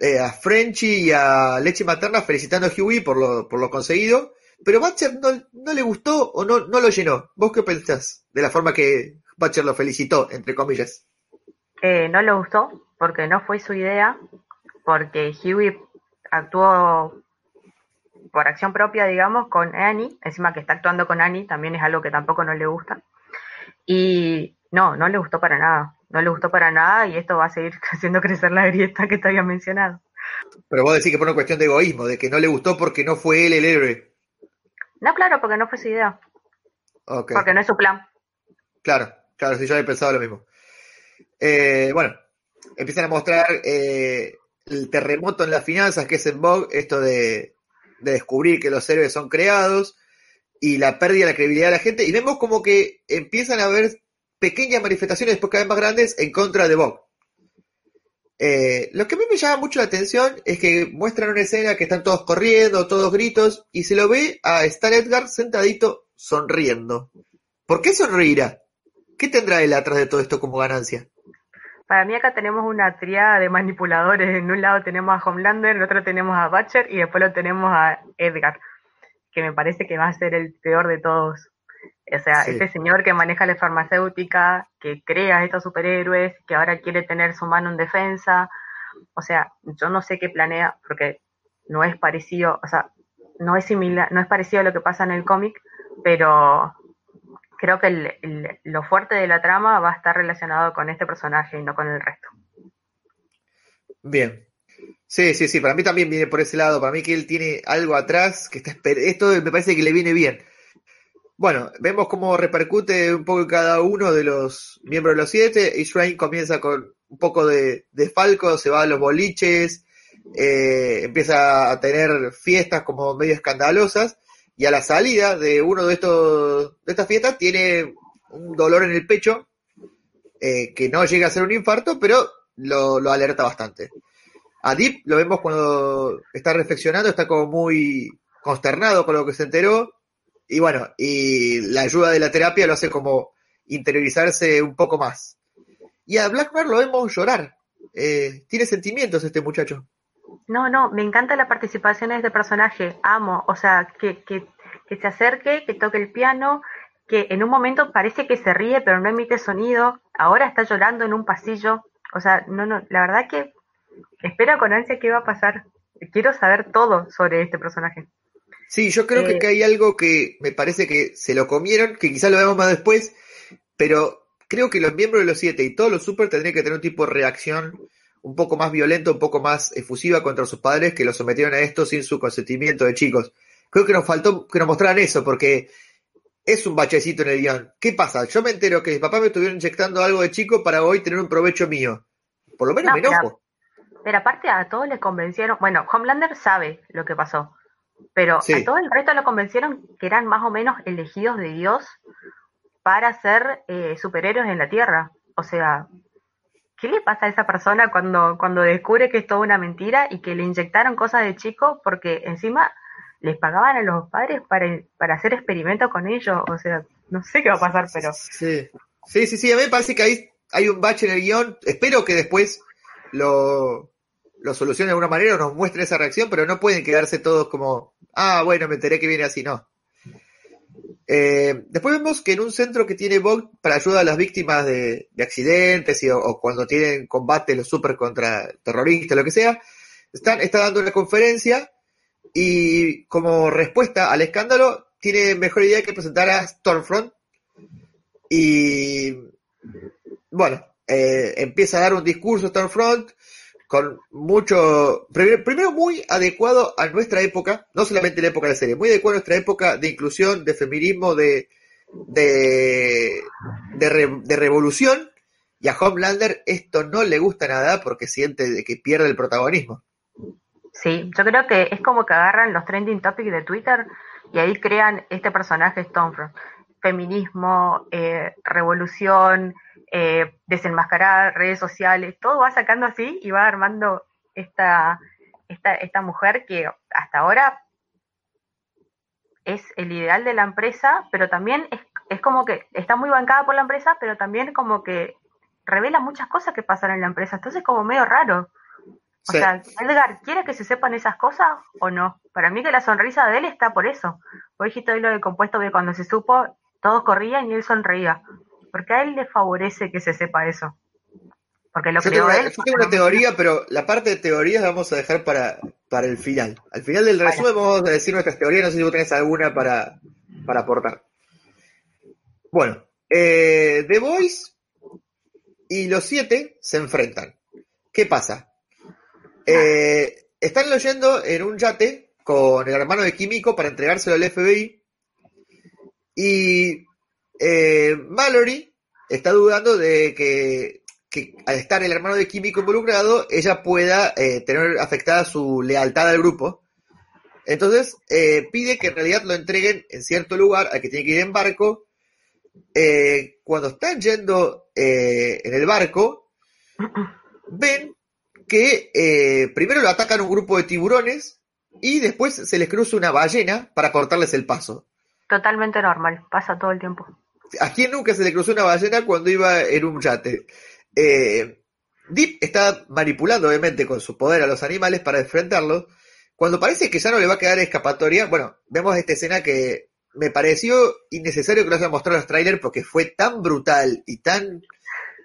eh, a Frenchy y a Leche Materna felicitando a Huey por lo, por lo conseguido, pero Batcher no, no le gustó o no, no lo llenó. ¿Vos qué pensás de la forma que Butcher lo felicitó, entre comillas. Eh, no le gustó porque no fue su idea, porque Huey actuó por acción propia, digamos, con Annie, encima que está actuando con Annie, también es algo que tampoco no le gusta. Y no, no le gustó para nada, no le gustó para nada y esto va a seguir haciendo crecer la grieta que te había mencionado. Pero vos decís que por una cuestión de egoísmo, de que no le gustó porque no fue él el héroe. No, claro, porque no fue su idea. Porque no es su plan. Claro. Claro, sí, yo había pensado lo mismo. Eh, bueno, empiezan a mostrar eh, el terremoto en las finanzas que es en Vogue, esto de, descubrir que los héroes son creados y la pérdida de la credibilidad de la gente, y vemos como que empiezan a haber pequeñas manifestaciones después cada vez más grandes en contra de Vogue. Eh, lo que a mí me llama mucho la atención es que muestran una escena que están todos corriendo, todos gritos, y se lo ve a Stan Edgar sentadito sonriendo. ¿Por qué sonreirá? ¿Qué tendrá él atrás de todo esto como ganancia? Para mí acá tenemos una triada de manipuladores. En un lado tenemos a Homelander, en otro tenemos a Butcher y después lo tenemos a Edgar, que me parece que va a ser el peor de todos. O sea, Sí. este señor que maneja la farmacéutica, que crea estos superhéroes, que ahora quiere tener su mano en defensa. O sea, yo no sé qué planea, porque no es parecido, o sea, no es similar, no es parecido a lo que pasa en el cómic, pero creo que el- el- lo fuerte de la trama va a estar relacionado con este personaje y no con el resto. Bien. Sí, sí, sí, para mí también viene por ese lado. Para mí que él tiene algo atrás que está Esto me parece que le viene bien. Bueno, vemos cómo repercute un poco cada uno de los miembros de los siete. Israel comienza con un poco de, de falco, se va a los boliches, eh, empieza a tener fiestas como medio escandalosas. Y a la salida de uno de estos de estas fiestas tiene un dolor en el pecho eh, que no llega a ser un infarto, pero lo, lo alerta bastante. A Deep lo vemos cuando está reflexionando, está como muy consternado con lo que se enteró. Y bueno, y la ayuda de la terapia lo hace como interiorizarse un poco más. Y a Blackmore lo vemos llorar. Eh, tiene sentimientos este muchacho. No, no, me encanta la participación de este personaje, amo, o sea, que, que, que se acerque, que toque el piano, que en un momento parece que se ríe pero no emite sonido, ahora está llorando en un pasillo, o sea, no, no, la verdad que espero con ansia qué va a pasar, quiero saber todo sobre este personaje. Sí, yo creo Eh. que hay algo que me parece que se lo comieron, que quizás lo vemos más después, pero creo que los miembros de los siete y todos los super tendrían que tener un tipo de reacción un poco más violenta, un poco más efusiva contra sus padres que los sometieron a esto sin su consentimiento de chicos. Creo que nos faltó que nos mostraran eso, porque es un bachecito en el guion. ¿Qué pasa? Yo me entero que mis papás me estuvieron inyectando algo de chico para hoy tener un provecho mío. Por lo menos No, me pero- enojo. Pero aparte a todos le convencieron, bueno, Homelander sabe lo que pasó, pero Sí. a todo el resto lo convencieron que eran más o menos elegidos de Dios para ser eh, superhéroes en la Tierra. O sea, ¿qué le pasa a esa persona cuando, cuando descubre que es toda una mentira y que le inyectaron cosas de chico porque encima les pagaban a los padres para, para hacer experimentos con ellos? O sea, no sé qué va a pasar, pero Sí. sí, sí, sí, a mí me parece que ahí hay un bache en el guion. Espero que después lo, lo solucione de alguna manera o nos muestre esa reacción, pero no pueden quedarse todos como, ah, bueno, me enteré que viene así, no. Eh, después vemos que en un centro que tiene Vogue para ayudar a las víctimas de, de accidentes y, o, cuando tienen combate los super contra terroristas, lo que sea, están, está dando una conferencia y como respuesta al escándalo tiene mejor idea que presentar a Stormfront y bueno, eh, empieza a dar un discurso Stormfront con mucho, primero, muy adecuado a nuestra época, no solamente la época de la serie, muy adecuado a nuestra época de inclusión, de feminismo, de, de, de, re- de revolución, y a Homelander esto no le gusta nada porque siente de que pierde el protagonismo. Sí, yo creo que es como que agarran los trending topics de Twitter y ahí crean este personaje Stormfront. Feminismo, eh, revolución, eh, desenmascarar redes sociales, todo va sacando así y va armando esta, esta, esta mujer que hasta ahora es el ideal de la empresa, pero también es, es como que está muy bancada por la empresa, pero también como que revela muchas cosas que pasan en la empresa. Entonces como medio raro. O Sí. sea, Edgar, ¿quiere que se sepan esas cosas o no? Para mí que la sonrisa de él está por eso. Vos dijiste hoy lo del compuesto que cuando se supo, todos corrían y él sonreía. Porque a él le favorece que se sepa eso. Porque lo Yo tengo, creó él. yo tengo una teoría, pero la parte de teorías la vamos a dejar para, para el final. Al final del Bueno. resumen vamos a decir nuestras teorías, no sé si vos tenés alguna para, para aportar. Bueno, eh, The Voice y los siete se enfrentan. ¿Qué pasa? Eh, están leyendo en un yate con el hermano de Químico para entregárselo al FBI y eh, Mallory está dudando de que, al estar el hermano de Químico involucrado, ella pueda eh, tener afectada su lealtad al grupo. Entonces eh, pide que en realidad lo entreguen en cierto lugar al que tiene que ir en barco. Eh, cuando están yendo en el barco, ven que primero lo atacan un grupo de tiburones y después se les cruza una ballena para cortarles el paso. Totalmente normal, pasa todo el tiempo. ¿A quién nunca se le cruzó una ballena cuando iba en un yate? Eh, Deep está manipulando, obviamente, con su poder a los animales para enfrentarlos. Cuando parece que ya no le va a quedar escapatoria, bueno, vemos esta escena que me pareció innecesario que lo hayan mostrado los trailers porque fue tan brutal y tan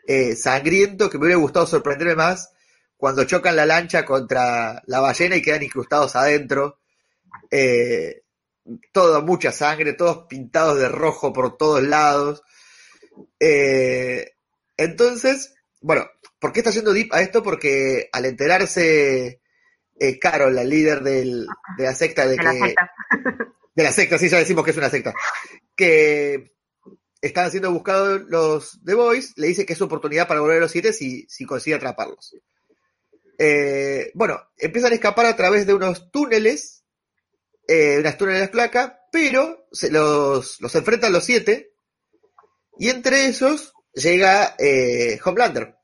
eh, sangriento que me hubiera gustado sorprenderme más cuando chocan la lancha contra la ballena y quedan incrustados adentro. Eh, todo, mucha sangre, todos pintados de rojo por todos lados. Eh, entonces, bueno, ¿por qué está haciendo Deep a esto? Porque al enterarse eh, Carol, la líder del, de la secta, de, De la que. secta. De la secta, sí, ya decimos que es una secta. Que están siendo buscados los The Boys, le dice que es su oportunidad para volver a los siete si, si consigue atraparlos. Eh, bueno, empiezan a escapar a través de unos túneles, eh, unas túneles placas, pero se los, los enfrentan los siete, y entre esos llega eh, Homelander.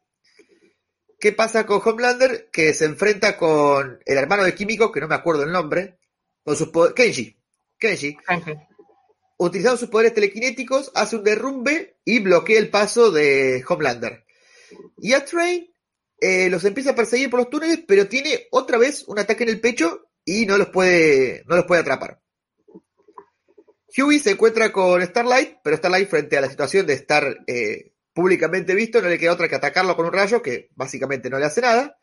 ¿Qué pasa con Homelander? Que se enfrenta con el hermano de Químico, que no me acuerdo el nombre, con sus poderes, Kenji. Kenji, utilizando sus poderes telequinéticos, hace un derrumbe y bloquea el paso de Homelander. Y a Train eh, los empieza a perseguir por los túneles, pero tiene otra vez un ataque en el pecho y no los puede, no los puede atrapar. Huey se encuentra con Starlight, pero Starlight frente a la situación de estar eh, públicamente visto, no le queda otra que atacarlo con un rayo, que básicamente no le hace nada.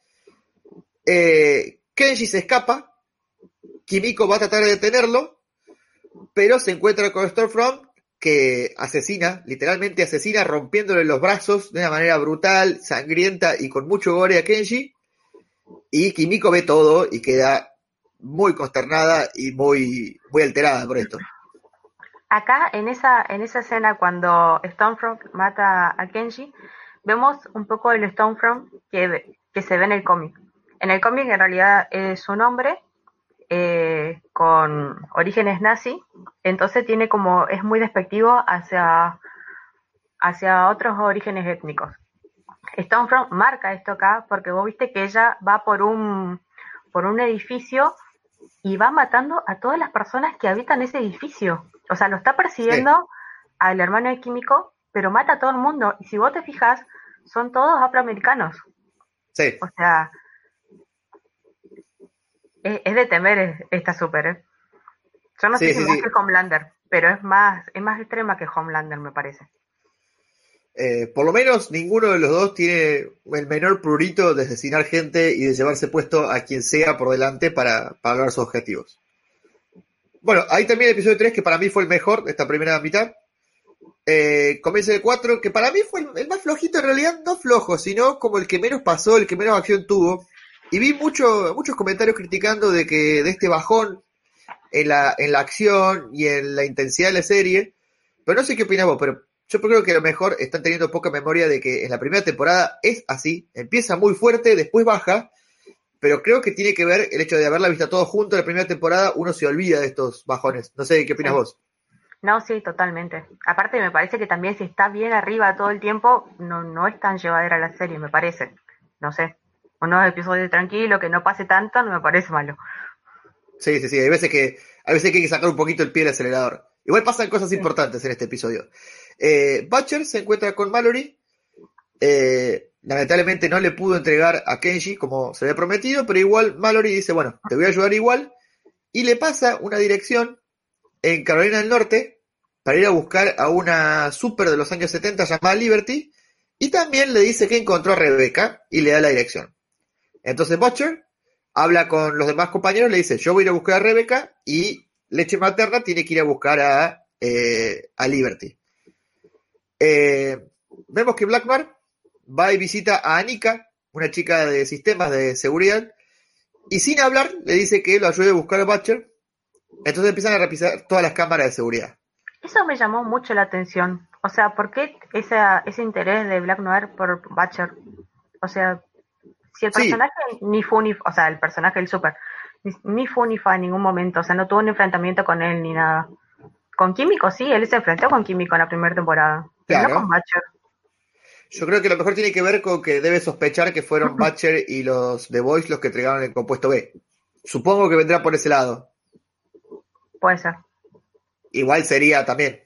Eh, Kenji se escapa, Kimiko va a tratar de detenerlo, pero se encuentra con Stormfront que asesina, literalmente asesina, rompiéndole los brazos de una manera brutal, sangrienta y con mucho gore a Kenji. Y Kimiko ve todo y queda muy consternada y muy, muy alterada por esto. Acá, en esa, en esa escena, cuando Stormfront mata a Kenji, vemos un poco el Stormfront que, que se ve en el cómic. En el cómic, en realidad, es un hombre eh, con orígenes nazi, entonces tiene como, es muy despectivo hacia, hacia otros orígenes étnicos. Stormfront marca esto acá porque vos viste que ella va por un, por un edificio y va matando a todas las personas que habitan ese edificio. O sea, lo está persiguiendo al hermano de Químico, pero mata a todo el mundo. Y si vos te fijas, son todos afroamericanos. Sí, O sea, es, es de temer es- esta super, ¿eh? Yo no Sí, sé sí, si más sí. que Homelander, pero es más, es más extrema que Homelander, me parece. Eh, por lo menos ninguno de los dos tiene el menor prurito de asesinar gente y de llevarse puesto a quien sea por delante para, para lograr sus objetivos. Bueno, ahí también el episodio 3, que para mí fue el mejor de esta primera mitad. Eh, comienza el 4, que para mí fue el, más flojito, en realidad no flojo, sino como el que menos pasó, el que menos acción tuvo. Y vi mucho, muchos comentarios criticando de que de este bajón en la, en la acción y en la intensidad de la serie. Pero no sé qué opinas vos, pero yo creo que a lo mejor están teniendo poca memoria de que en la primera temporada es así, empieza muy fuerte, después baja, pero creo que tiene que ver el hecho de haberla visto todo junto en la primera temporada, uno se olvida de estos bajones. No sé qué opinas Sí. vos. No, sí, totalmente. Aparte me parece que también si está bien arriba todo el tiempo, no, no es tan llevadera la serie, me parece. No sé. Unos episodios tranquilos, que no pase tanto, no me parece malo. Sí, sí, sí, hay veces que, hay veces que hay que sacar un poquito el pie del acelerador. Igual pasan cosas importantes en este episodio. Eh, Butcher se encuentra con Mallory. Eh, lamentablemente no le pudo entregar a Kenji como se había prometido, pero igual Mallory dice, bueno, te voy a ayudar igual. Y le pasa una dirección en Carolina del Norte para ir a buscar a una super de los años 70 llamada Liberty. Y también le dice que encontró a Rebecca y le da la dirección. Entonces Butcher habla con los demás compañeros, le dice, yo voy a ir a buscar a Rebecca y leche materna tiene que ir a buscar a, eh, a Liberty. Eh, vemos que Blackmar va y visita a Anika, una chica de sistemas de seguridad, y sin hablar le dice que lo ayude a buscar a Butcher. Entonces empiezan a revisar todas las cámaras de seguridad. Eso me llamó mucho la atención. O sea, ¿por qué esa, ese interés de Black Noir por Butcher? O sea, si el Sí. personaje ni fue ni, o sea, el personaje del super, ni, ni fue ni fue en ningún momento, o sea, no tuvo un enfrentamiento con él ni nada. Con Químico sí, él se enfrentó con Químico en la primera temporada, Claro. con. Yo creo que lo mejor tiene que ver con que debe sospechar que fueron Butcher y los The Boys los que entregaron el compuesto B. Supongo que vendrá por ese lado. Puede ser. Igual sería también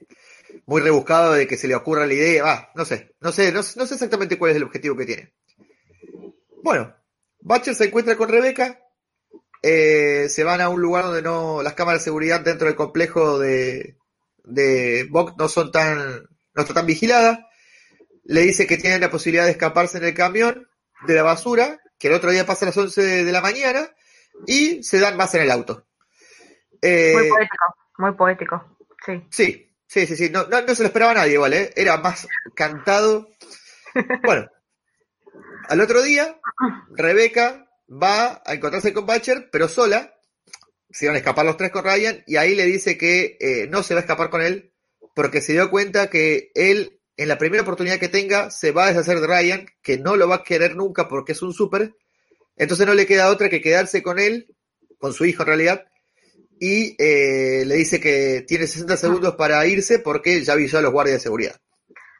muy rebuscado de que se le ocurra la idea. Va, no sé, no sé, no, no sé exactamente cuál es el objetivo que tiene. Bueno, Butcher se encuentra con Rebeca. eh, se van a un lugar donde no las cámaras de seguridad dentro del complejo de, de Bok no son tan no está tan vigiladas. Le dice que tienen la posibilidad de escaparse en el camión de la basura, que el otro día pasa a las 11 de, de la mañana, y se dan más en el auto. Eh, Muy poético, muy poético. Sí. Sí, sí, sí, sí. No, no, no se lo esperaba nadie igual, ¿eh? Era más cantado. Bueno, al otro día, Rebeca va a encontrarse con Butcher, pero sola. Se van a escapar los tres con Ryan y ahí le dice que eh, no se va a escapar con él porque se dio cuenta que él, en la primera oportunidad que tenga, se va a deshacer de Ryan, que no lo va a querer nunca porque es un súper. Entonces no le queda otra que quedarse con él, con su hijo en realidad, y eh, le dice que tiene 60 segundos para irse porque ya avisó a los guardias de seguridad.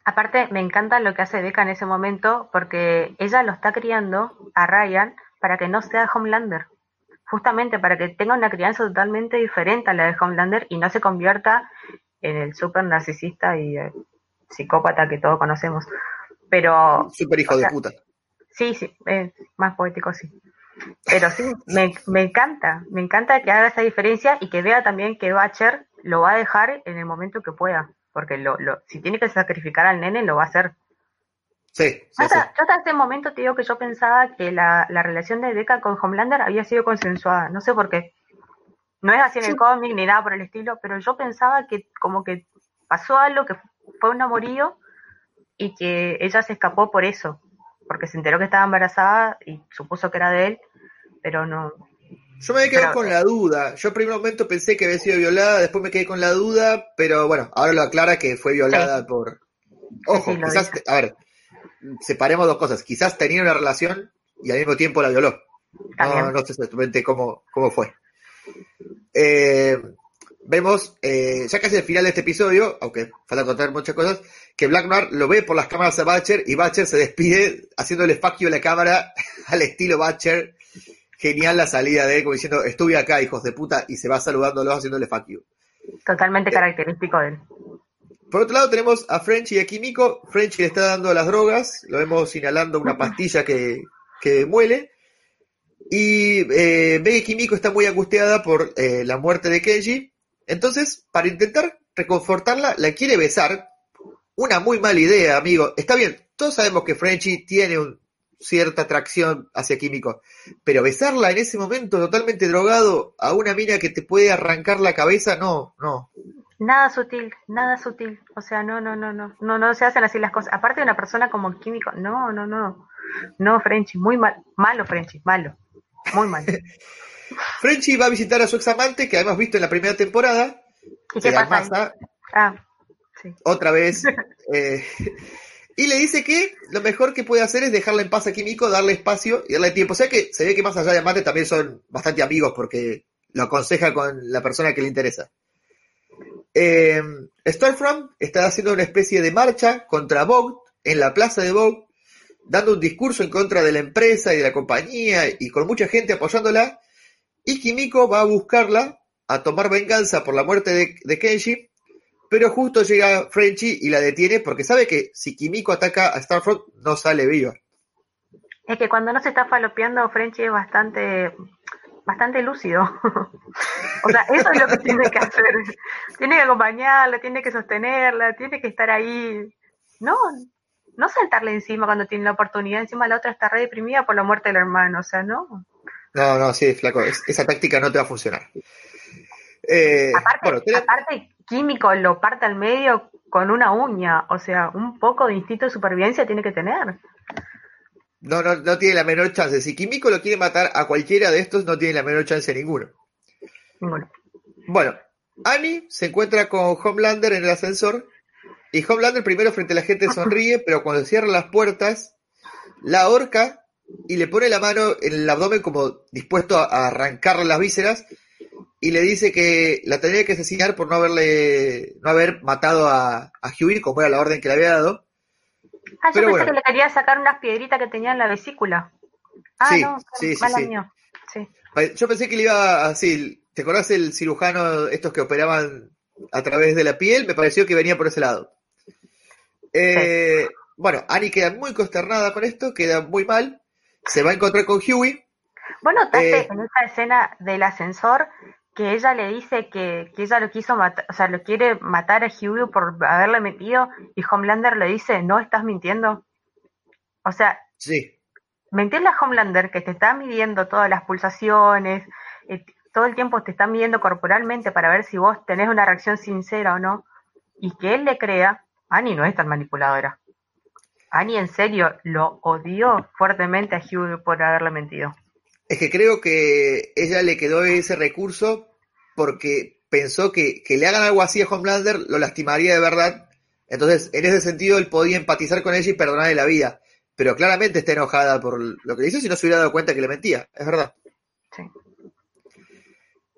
Aparte, me encanta lo que hace Becca en ese momento porque ella lo está criando a Ryan para que no sea Homelander. Justamente para que tenga una crianza totalmente diferente a la de Homelander y no se convierta en el súper narcisista y eh, psicópata que todos conocemos. Pero Super hijo de sea, puta. sí, sí, es más poético, sí. Pero sí, me, me encanta, me encanta que haga esa diferencia y que vea también que Butcher lo va a dejar en el momento que pueda. Porque lo, lo, si tiene que sacrificar al nene, lo va a hacer. Sí, sí, sí. Hasta, yo hasta ese momento te digo que yo pensaba que la, la relación de Becca con Homelander había sido consensuada. No sé por qué. No es así en el cómic ni nada por el estilo, pero yo pensaba que como que pasó algo que fue un amorío y que ella se escapó por eso. Porque se enteró que estaba embarazada y supuso que era de él, pero no. Yo me quedé Pero- con la duda. Yo en primer momento pensé que había sido violada, después me quedé con la duda, pero bueno, ahora lo aclara que fue violada por... Ojo, sí, quizás, dice. a ver, separemos dos cosas. Quizás tenía una relación y al mismo tiempo la violó. También. No, no sé exactamente cómo, cómo fue. Eh, vemos, eh, ya casi al final de este episodio, aunque falta contar muchas cosas, que Black Noir lo ve por las cámaras a Butcher y Butcher se despide haciéndole you a la cámara al estilo Butcher. Genial la salida de él, como diciendo, estuve acá, hijos de puta, y se va saludándolos haciéndole fuck you. Totalmente característico de él. Por otro lado tenemos a Frenchy y a Kimiko. Frenchy le está dando las drogas, lo vemos inhalando una pastilla que, que muele. Y eh, que Kimiko está muy angustiada por eh, la muerte de Kenji. Entonces, para intentar reconfortarla, la quiere besar. Una muy mala idea, amigo. Está bien, todos sabemos que Frenchy tiene un- cierta atracción hacia Kimiko. Pero besarla en ese momento totalmente drogado a una mina que te puede arrancar la cabeza, no, no. Nada sutil, nada sutil. O sea, no, no, no, no. No, no se hacen así las cosas. Aparte de una persona como químico, no, no, no. No, Frenchy, muy mal. Malo, Frenchy, malo. Muy malo. Frenchy va a visitar a su examante, que habíamos visto en la primera temporada, ¿Y qué pasa? Ah, sí. otra vez, eh, y le dice que lo mejor que puede hacer es dejarla en paz a Kimiko, darle espacio y darle tiempo. O sea que se ve que más allá de amante también son bastante amigos porque lo aconseja con la persona que le interesa. Eh, Stormfront está haciendo una especie de marcha contra Vogue en la plaza de Vogue, dando un discurso en contra de la empresa y de la compañía y con mucha gente apoyándola. Y Kimiko va a buscarla a tomar venganza por la muerte de, de Kenji, pero justo llega Frenchy y la detiene porque sabe que si Kimiko ataca a Starfront no sale viva. Es que cuando no se está falopeando, Frenchy es bastante, bastante lúcido. o sea, eso es lo que tiene que hacer. Tiene que acompañarla, tiene que sostenerla, tiene que estar ahí. No, no saltarle encima cuando tiene la oportunidad. Encima la otra está re deprimida por la muerte del hermano. O sea, no. No, no, sí, flaco, es- esa táctica no te va a funcionar. Eh, Aparte, bueno, aparte, químico lo parte al medio con una uña. O sea, un poco de instinto de supervivencia tiene que tener. no, no, no tiene la menor chance. Si Kimiko lo quiere matar a cualquiera de estos, no tiene la menor chance ninguno. Ninguno. Bueno, Annie se encuentra con Homelander en el ascensor y Homelander primero frente a la gente sonríe, pero cuando cierra las puertas, la ahorca y le pone la mano en el abdomen como dispuesto a, arrancarle las vísceras y le dice que la tendría que asesinar por no haberle no haber matado a, a Huey como era la orden que le había dado Ah, yo Pero pensé bueno. que le quería sacar unas piedritas que tenía en la vesícula. Ah, Sí, no, sí, sí. Sí. Yo pensé que le iba así. ¿Te acordás el cirujano, estos que operaban a través de la piel? Me pareció que venía por ese lado. Eh, Bueno, Annie queda muy consternada con esto, queda muy mal. Se va a encontrar con Huey. ¿Vos notaste Eh. en esa escena del ascensor que ella le dice que, que ella lo quiso matar, o sea, lo quiere matar a Huey por haberle metido y Homelander le dice, no estás mintiendo? O sea, Sí, mentirle a Homelander que te está midiendo todas las pulsaciones, eh, todo el tiempo te está midiendo corporalmente para ver si vos tenés una reacción sincera o no, y que él le crea, Annie no es tan manipuladora. Annie en serio lo odió fuertemente a Huey por haberle mentido. es que creo que ella le quedó ese recurso porque pensó que, que le hagan algo así a Homelander lo lastimaría de verdad. Entonces, en ese sentido, él podía empatizar con ella y perdonarle la vida. Pero claramente está enojada por lo que hizo si no se hubiera dado cuenta que le mentía. Es verdad. Sí.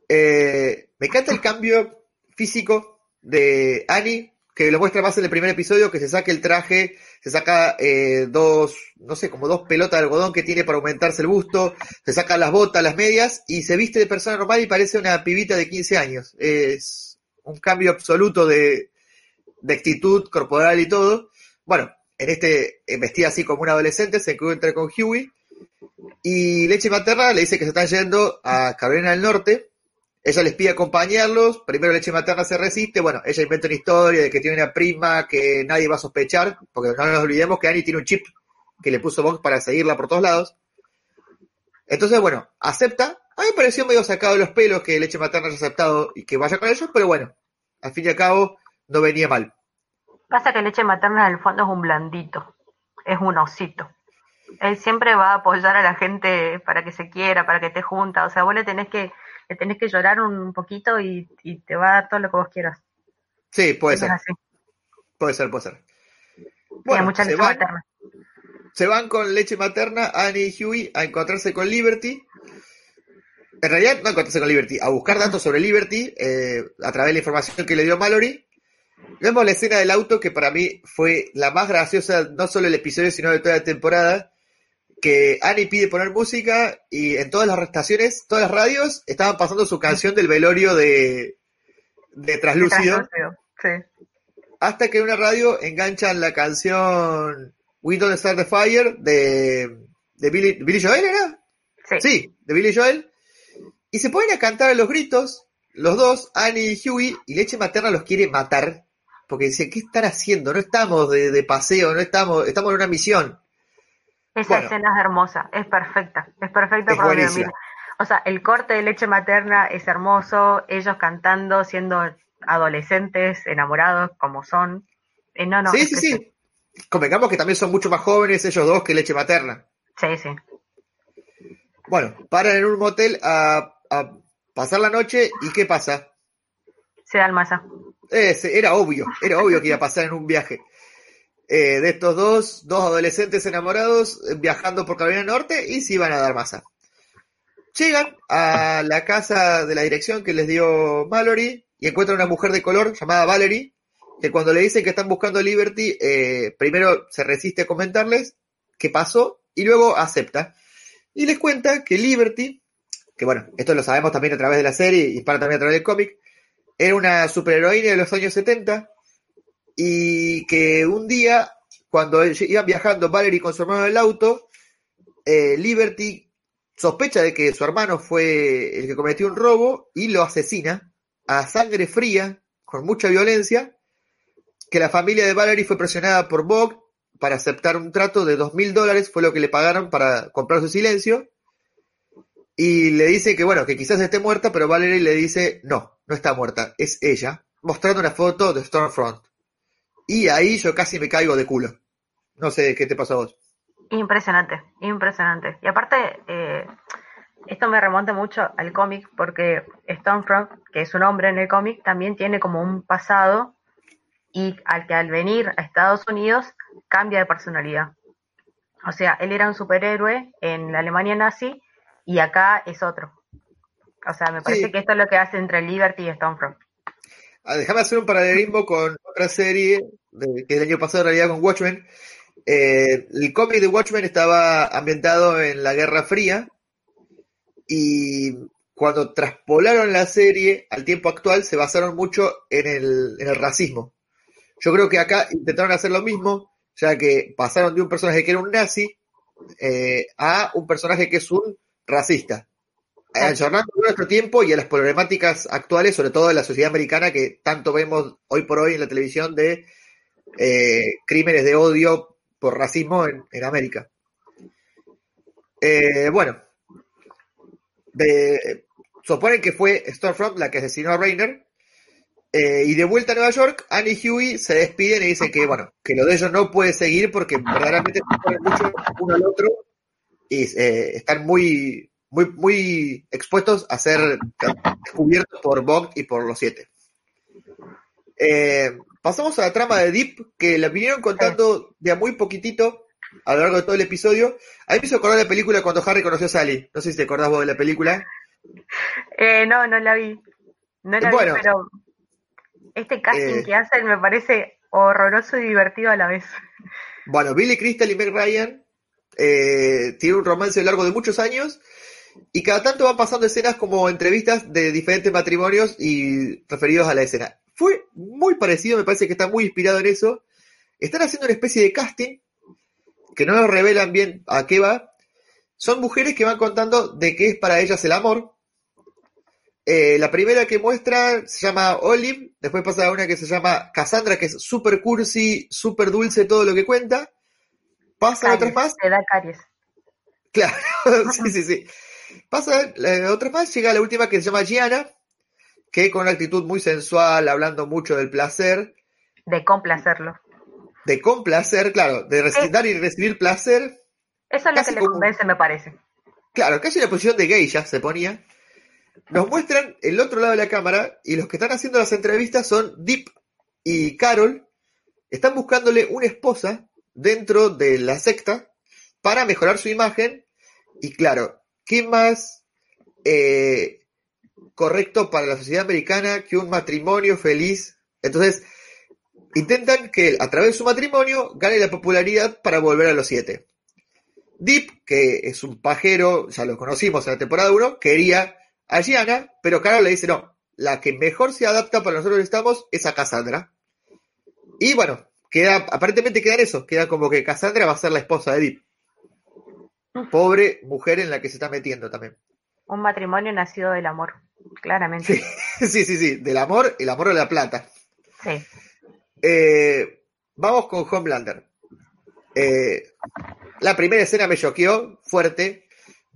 Eh, me encanta el cambio físico de Annie, que lo muestra más en el primer episodio, que se saca el traje, se saca eh, dos, no sé, como dos pelotas de algodón que tiene para aumentarse el busto, se saca las botas, las medias, y se viste de persona normal y parece una pibita de 15 años. Es un cambio absoluto de, de actitud corporal y todo. Bueno, en este, eh, vestida así como un adolescente, se encuentra con Huey, y Leche Materna le dice que se están yendo a Carolina del Norte, ella les pide acompañarlos, primero Leche Materna se resiste, bueno, ella inventa una historia de que tiene una prima que nadie va a sospechar, porque no nos olvidemos que Annie tiene un chip que le puso Vox para seguirla por todos lados. Entonces, bueno, acepta. A mí me pareció medio sacado de los pelos que Leche Materna haya aceptado y que vaya con ellos, pero bueno, al fin y al cabo no venía mal. Pasa que leche materna en el fondo es un blandito, es un osito. Él siempre va a apoyar a la gente para que se quiera, para que te junta. O sea, vos le tenés que, le tenés que llorar un poquito y, y te va a dar todo lo que vos quieras. Sí, puede ser, así. puede ser, puede ser. Sí, Bueno, mucha se leche van, materna. se van con leche materna, Annie y Huey, a encontrarse con Liberty. En realidad, no a encontrarse con Liberty, a buscar datos sobre Liberty eh, a través de la información que le dio Mallory. Vemos la escena del auto que para mí fue la más graciosa, no solo del episodio, sino de toda la temporada. Que Annie pide poner música y en todas las estaciones, todas las radios, estaban pasando su canción del velorio de, de Traslúcido. Translúcido, Sí. Hasta que en una radio enganchan la canción We Don't Start the Fire de, de Billy, Billy Joel, ¿era? Sí. Sí, de Billy Joel. Y se ponen a cantar a los gritos, los dos, Annie y Huey, y Leche Materna los quiere matar. Porque dice, ¿qué están haciendo? No estamos de, de paseo, no estamos, estamos en una misión. Esa Bueno. escena es hermosa, es perfecta, es perfecta Es mires. O sea, el corte de leche materna es hermoso, ellos cantando, siendo adolescentes, enamorados como son. Eh, no, no, sí, sí, sí. Convengamos que también son mucho más jóvenes ellos dos que Leche Materna. Sí, sí. Bueno, paran en un motel a, a pasar la noche y ¿qué pasa? Se da el masa. Ese, era obvio, era obvio que iba a pasar en un viaje. Eh, de estos dos, dos adolescentes enamorados eh, viajando por Carolina Norte y se iban a dar masa. Llegan a la casa de la dirección que les dio Mallory y encuentran una mujer de color llamada Valerie, que cuando le dicen que están buscando Liberty, eh, primero se resiste a comentarles qué pasó y luego acepta. Y les cuenta que Liberty, que bueno, esto lo sabemos también a través de la serie y para también a través del cómic, era una superheroína de los años 70 y que un día, cuando iban viajando Valerie con su hermano en el auto, eh, Liberty sospecha de que su hermano fue el que cometió un robo y lo asesina a sangre fría, con mucha violencia, que la familia de Valerie fue presionada por Vogue para aceptar un trato de dos mil dólares, fue lo que le pagaron para comprar su silencio, y le dice que bueno, que quizás esté muerta, pero Valerie le dice, no, no está muerta, es ella, mostrando una foto de Stormfront. Y ahí yo casi me caigo de culo. No sé qué te pasó a vos. Impresionante, impresionante. Y aparte, eh, esto me remonta mucho al cómic porque Stormfront, que es un hombre en el cómic, también tiene como un pasado y al que al venir a Estados Unidos cambia de personalidad. O sea, él era un superhéroe en la Alemania nazi y acá es otro. O sea, me parece Sí. que esto es lo que hace entre Liberty y Stormfront. Ah, Déjame hacer un paralelismo con otra serie de- que el año pasado en realidad con Watchmen, Eh, el cómic de Watchmen estaba ambientado en la Guerra Fría y cuando traspolaron la serie al tiempo actual se basaron mucho en el, en el racismo. Yo creo que acá intentaron hacer lo mismo, ya que pasaron de un personaje que era un nazi eh, a un personaje que es un racista. Ayornando a nuestro tiempo y a las problemáticas actuales, sobre todo en la sociedad americana, que tanto vemos hoy por hoy en la televisión de eh, crímenes de odio por racismo en, en América. Eh, bueno, de, suponen que fue Stormfront la que asesinó a Rainer. eh, y de vuelta a Nueva York, Annie y Huey se despiden y dicen que, bueno, que lo de ellos no puede seguir porque verdaderamente se mucho uno al otro y eh, están muy, muy, muy expuestos a ser descubiertos por Vogt y por los siete. Eh, pasamos a la trama de Deep, que la vinieron contando de a muy poquitito a lo largo de todo el episodio. A mí me hizo acordar la película cuando Harry conoció a Sally. No sé si te acordás vos de la película. Eh, no, no la vi. No la Bueno. vi, pero este casting Eh. que hacen me parece horroroso y divertido a la vez. Bueno, Billy Crystal y Meg Ryan eh, tienen un romance a lo largo de muchos años y cada tanto van pasando escenas como entrevistas de diferentes matrimonios y referidos a la escena. Fue muy parecido, me parece que está muy inspirado en eso. Están haciendo una especie de casting que no nos revelan bien a qué va. Son mujeres que van contando de qué es para ellas el amor. Eh, la primera que muestra se llama Olive, después pasa a una que se llama Cassandra, que es super cursi, super dulce todo lo que cuenta. Pasan otras Caries, más, Te da caries. claro, sí, sí, sí. Pasa eh, otras más, llega la última que se llama Gianna, que con una actitud muy sensual, hablando mucho del placer, De complacerlo. de complacer, claro, de Eh. dar y recibir placer, Eso es lo que le como- convence, me parece. Claro, casi la posición de gay ya se ponía. Nos muestran el otro lado de la cámara y los que están haciendo las entrevistas son Deep y Carol. Están buscándole una esposa dentro de la secta para mejorar su imagen. Y claro, ¿qué más eh, correcto para la sociedad americana que un matrimonio feliz? Entonces, intentan que a través de su matrimonio, gane la popularidad para volver a los siete. Deep, que es un pajero, ya lo conocimos en la temporada 1, quería a Gianna, pero Carol le dice, no, la que mejor se adapta para nosotros estamos es a Cassandra. Y bueno, queda, aparentemente queda eso, queda como que Cassandra va a ser la esposa de Deep. Pobre mujer en la que se está metiendo también. Un matrimonio nacido del amor, claramente. Sí, sí, sí, sí, del amor, el amor de la plata. Sí. Eh, vamos con Homelander. Eh, la primera escena me choqueó fuerte.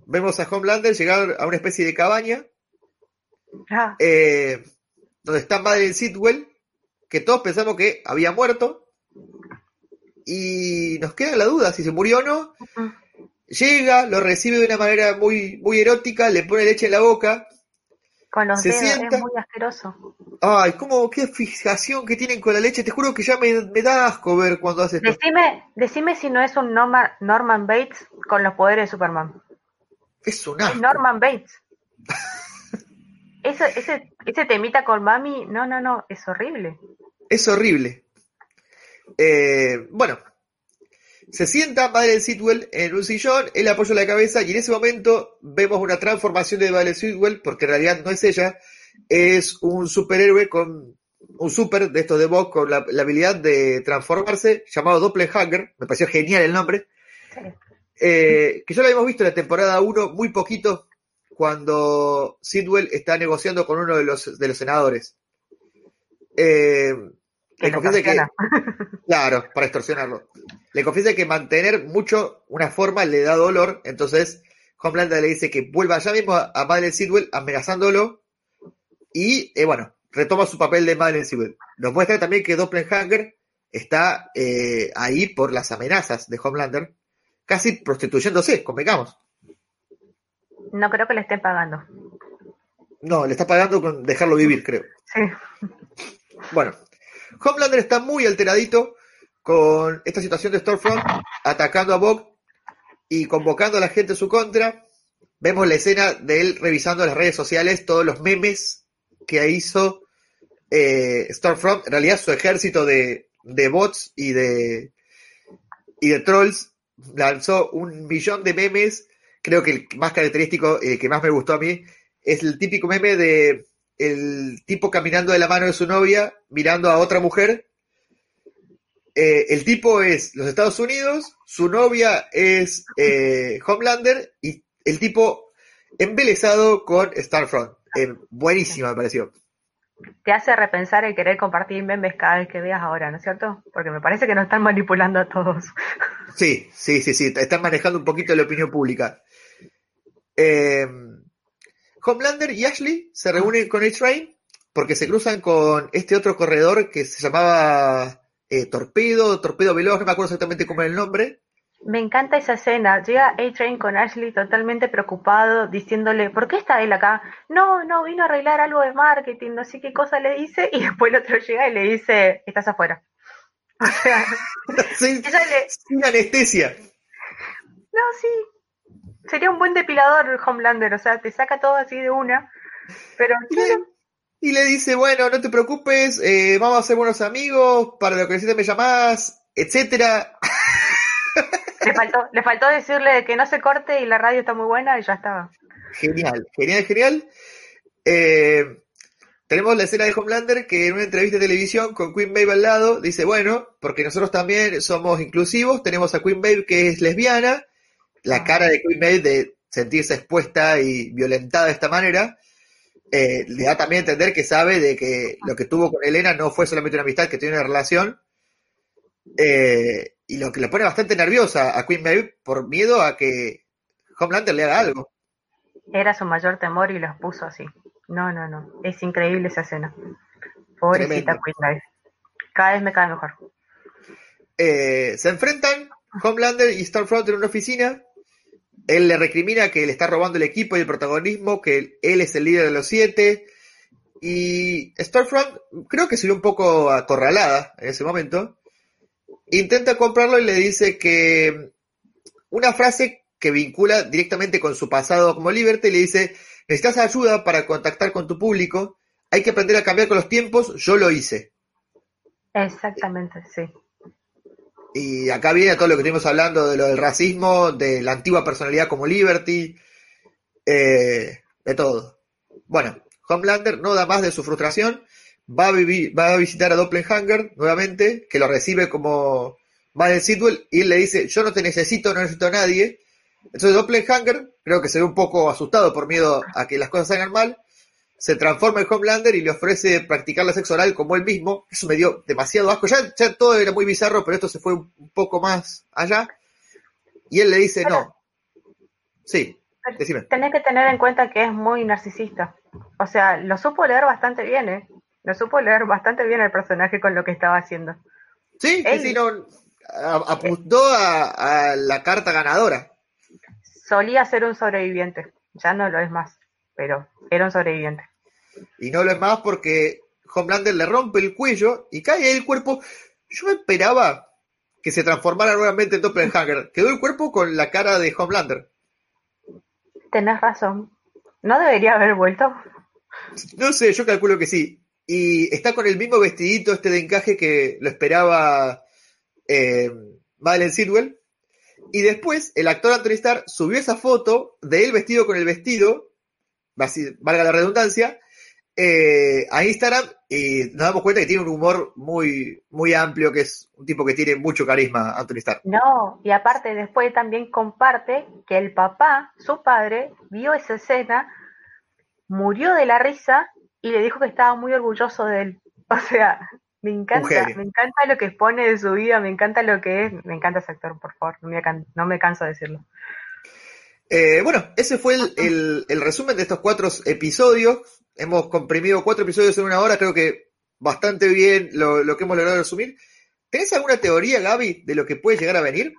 Vemos a Homelander llegar a una especie de cabaña Ah, eh, donde está Madeleine Sidwell, que todos pensamos que había muerto. Y nos queda la duda si se murió o no. Llega, lo recibe de una manera muy, muy erótica, le pone leche en la boca. con los se dedos, sienta. es muy asqueroso. Ay, cómo, qué fijación que tienen con la leche. Te juro que ya me, me da asco ver cuando hace esto. Decime, decime si no es un Norma- Norman Bates con los poderes de Superman. Es un Es asco. Norman Bates. Ese, ese, ese temita con mami, no, no, no, es horrible. Es horrible. Eh, bueno, se sienta Madeleine Sidwell en un sillón, él apoya la cabeza y en ese momento vemos una transformación de Madeleine Sidwell, porque en realidad no es ella, es un superhéroe con un super de estos de Vogue con la, la habilidad de transformarse, llamado Doppelhanger, me pareció genial el nombre, eh, que ya lo habíamos visto en la temporada 1 muy poquito, cuando Sidwell está negociando con uno de los, de los senadores. Eh, Que que, claro, para extorsionarlo. Le confiesa que mantener mucho una forma le da dolor, entonces Homelander le dice que vuelva ya mismo a, a Madeleine Sidwell amenazándolo y, eh, bueno, retoma su papel de Madeleine Sidwell. Nos muestra también que Doppelhanger está eh, ahí por las amenazas de Homelander, casi prostituyéndose, convengamos. No creo que le estén pagando. No, le está pagando con dejarlo vivir, creo. Sí. Bueno, Homelander está muy alteradito con esta situación de Stormfront, atacando a Vogue y convocando a la gente en su contra. Vemos la escena de él revisando las redes sociales, todos los memes que hizo eh, Stormfront, en realidad su ejército de, bots y de y de Trolls lanzó un millón de memes. Creo que el más característico, el que más me gustó a mí, es el típico meme de el tipo caminando de la mano de su novia, mirando a otra mujer. Eh, el tipo es los Estados Unidos, su novia es eh, Homelander y el tipo embelesado con Starfront. Eh, buenísima me pareció. Te hace repensar el querer compartir memes cada vez que veas ahora, ¿no es cierto? Porque me parece que nos están manipulando a todos. Sí, sí, sí, sí. Están manejando un poquito la opinión pública. Homelander y Ashley se reúnen con A-Train porque se cruzan con este otro corredor que se llamaba eh, Torpedo, Torpedo Veloz, no me acuerdo exactamente cómo era el nombre. Me encanta esa escena. Llega A-Train con Ashley totalmente preocupado, diciéndole, ¿por qué está él acá? No, no, vino a arreglar algo de marketing, no sé qué cosa le dice, y después el otro llega y le dice, estás afuera. O sea, sin, ella le- sin anestesia. no, sí. Sería un buen depilador Homelander, o sea, te saca todo así de una. Pero y le dice, bueno, no te preocupes, eh, vamos a ser buenos amigos, para lo que necesites me llamás, etcétera. le faltó, le faltó decirle que no se corte y la radio está muy buena y ya estaba. Genial, genial, genial. Eh, tenemos la escena de Homelander que en una entrevista de televisión con Queen Babe al lado dice, bueno, porque nosotros también somos inclusivos, tenemos a Queen Babe que es lesbiana, la cara de Queen Babe de sentirse expuesta y violentada de esta manera, eh, le da también a entender que sabe de que lo que tuvo con Elena no fue solamente una amistad, que tiene una relación, eh, y lo que le pone bastante nerviosa a Queen Babe por miedo a que Homelander le haga algo. Era su mayor temor y los puso así. No, no, no. Es increíble esa escena. Pobrecita Tremendo. Queen Babe. Cada vez me cae mejor. Eh, se enfrentan Homelander y Starfront en una oficina. Él le recrimina que le está robando el equipo y el protagonismo, que él es el líder de los siete. Y Starfront creo que se vio un poco acorralada en ese momento. Intenta comprarlo y le dice que una frase que vincula directamente con su pasado como Liberty le dice, necesitas ayuda para contactar con tu público, hay que aprender a cambiar con los tiempos, yo lo hice. Exactamente, sí. Y acá viene todo lo que estuvimos hablando de lo del racismo, de la antigua personalidad como Liberty, eh, de todo. Bueno, Homelander no da más de su frustración, va a, vivir, va a visitar a Doppelhanger nuevamente, que lo recibe como Madden Sidwell, y él le dice, yo no te necesito, no necesito a nadie. Entonces Doppelhanger, creo que se ve un poco asustado por miedo a que las cosas salgan mal, se transforma en Homelander y le ofrece practicar la sexo oral como él mismo. Eso me dio demasiado asco. Ya, ya todo era muy bizarro, pero esto se fue un un poco más allá. Y él le dice, no. Sí, decime. Tenés que tener en cuenta que es muy narcisista. O sea, lo supo leer bastante bien, ¿eh? Lo supo leer bastante bien el personaje con lo que estaba haciendo. Sí, Él- sí, no. Apuntó a, a la carta ganadora. Solía ser un sobreviviente. Ya no lo es más. Pero era un sobreviviente. Y no lo es más porque Homelander le rompe el cuello y cae el cuerpo. Yo esperaba que se transformara nuevamente en Doppelhanger. Quedó el cuerpo con la cara de Homelander. Tenés razón. No debería haber vuelto. No sé, yo calculo que sí. Y está con el mismo vestidito este de encaje que lo esperaba eh, Madeleine Sidwell. Y después el actor Anthony Starr subió esa foto de él vestido con el vestido, así, valga la redundancia, eh, a Instagram y nos damos cuenta que tiene un humor muy, muy amplio, que es un tipo que tiene mucho carisma, Anthony Starr. No, y aparte después también comparte que el papá, su padre, vio esa escena, murió de la risa y le dijo que estaba muy orgulloso de él. O sea, me encanta, me encanta lo que expone de su vida, me encanta lo que es, me encanta ese actor, por favor, no me, can- no me canso de decirlo. Eh, bueno, ese fue el, el- el resumen de estos cuatro episodios. Hemos comprimido cuatro episodios en una hora, creo que bastante bien lo, lo que hemos logrado resumir. ¿Tenés alguna teoría, Gaby, de lo que puede llegar a venir?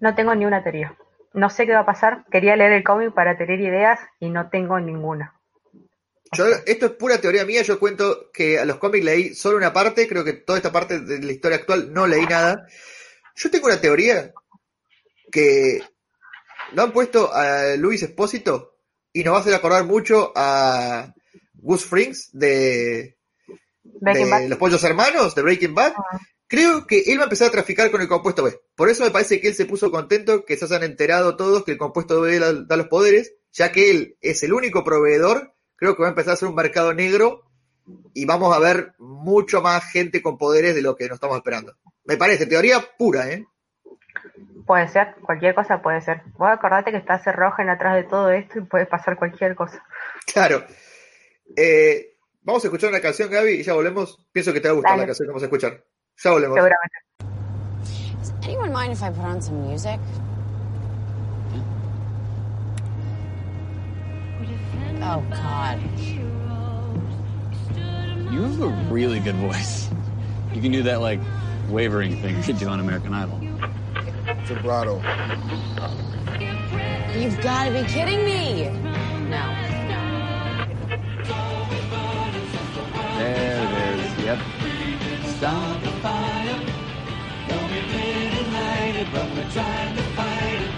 No tengo ni una teoría. No sé qué va a pasar. Quería leer el cómic para tener ideas y no tengo ninguna. Yo, esto es pura teoría mía, yo cuento que a los cómics leí solo una parte, creo que toda esta parte de la historia actual no leí nada. Yo tengo una teoría que lo han puesto a Luis Espósito y nos va a hacer acordar mucho a Gus Frings de. Los Pollos Hermanos, de Breaking Bad. Ah. Creo que él va a empezar a traficar con el compuesto B. Por eso me parece que él se puso contento que se hayan enterado todos que el compuesto B da, da los poderes, ya que él es el único proveedor. Creo que va a empezar a ser un mercado negro y vamos a ver mucho más gente con poderes de lo que nos estamos esperando. Me parece, teoría pura, ¿eh? Puede ser, cualquier cosa puede ser. Vos acordate que está Rogen atrás de todo esto y puede pasar cualquier cosa. Claro. Eh, vamos a escuchar una canción, Gaby, y ya volvemos. Pienso que te va a gustar Dale. la canción que vamos a escuchar. Ya volvemos. Seguramente. Does anyone mind if I put on some music? Oh, God. You have a really good voice. You can do that like wavering thing you do on American Idol. Vibrato. You've got to be kidding me. No, no. There it is. Yep. Stop the fire. Don't be getting lighted, but we're trying to fight it.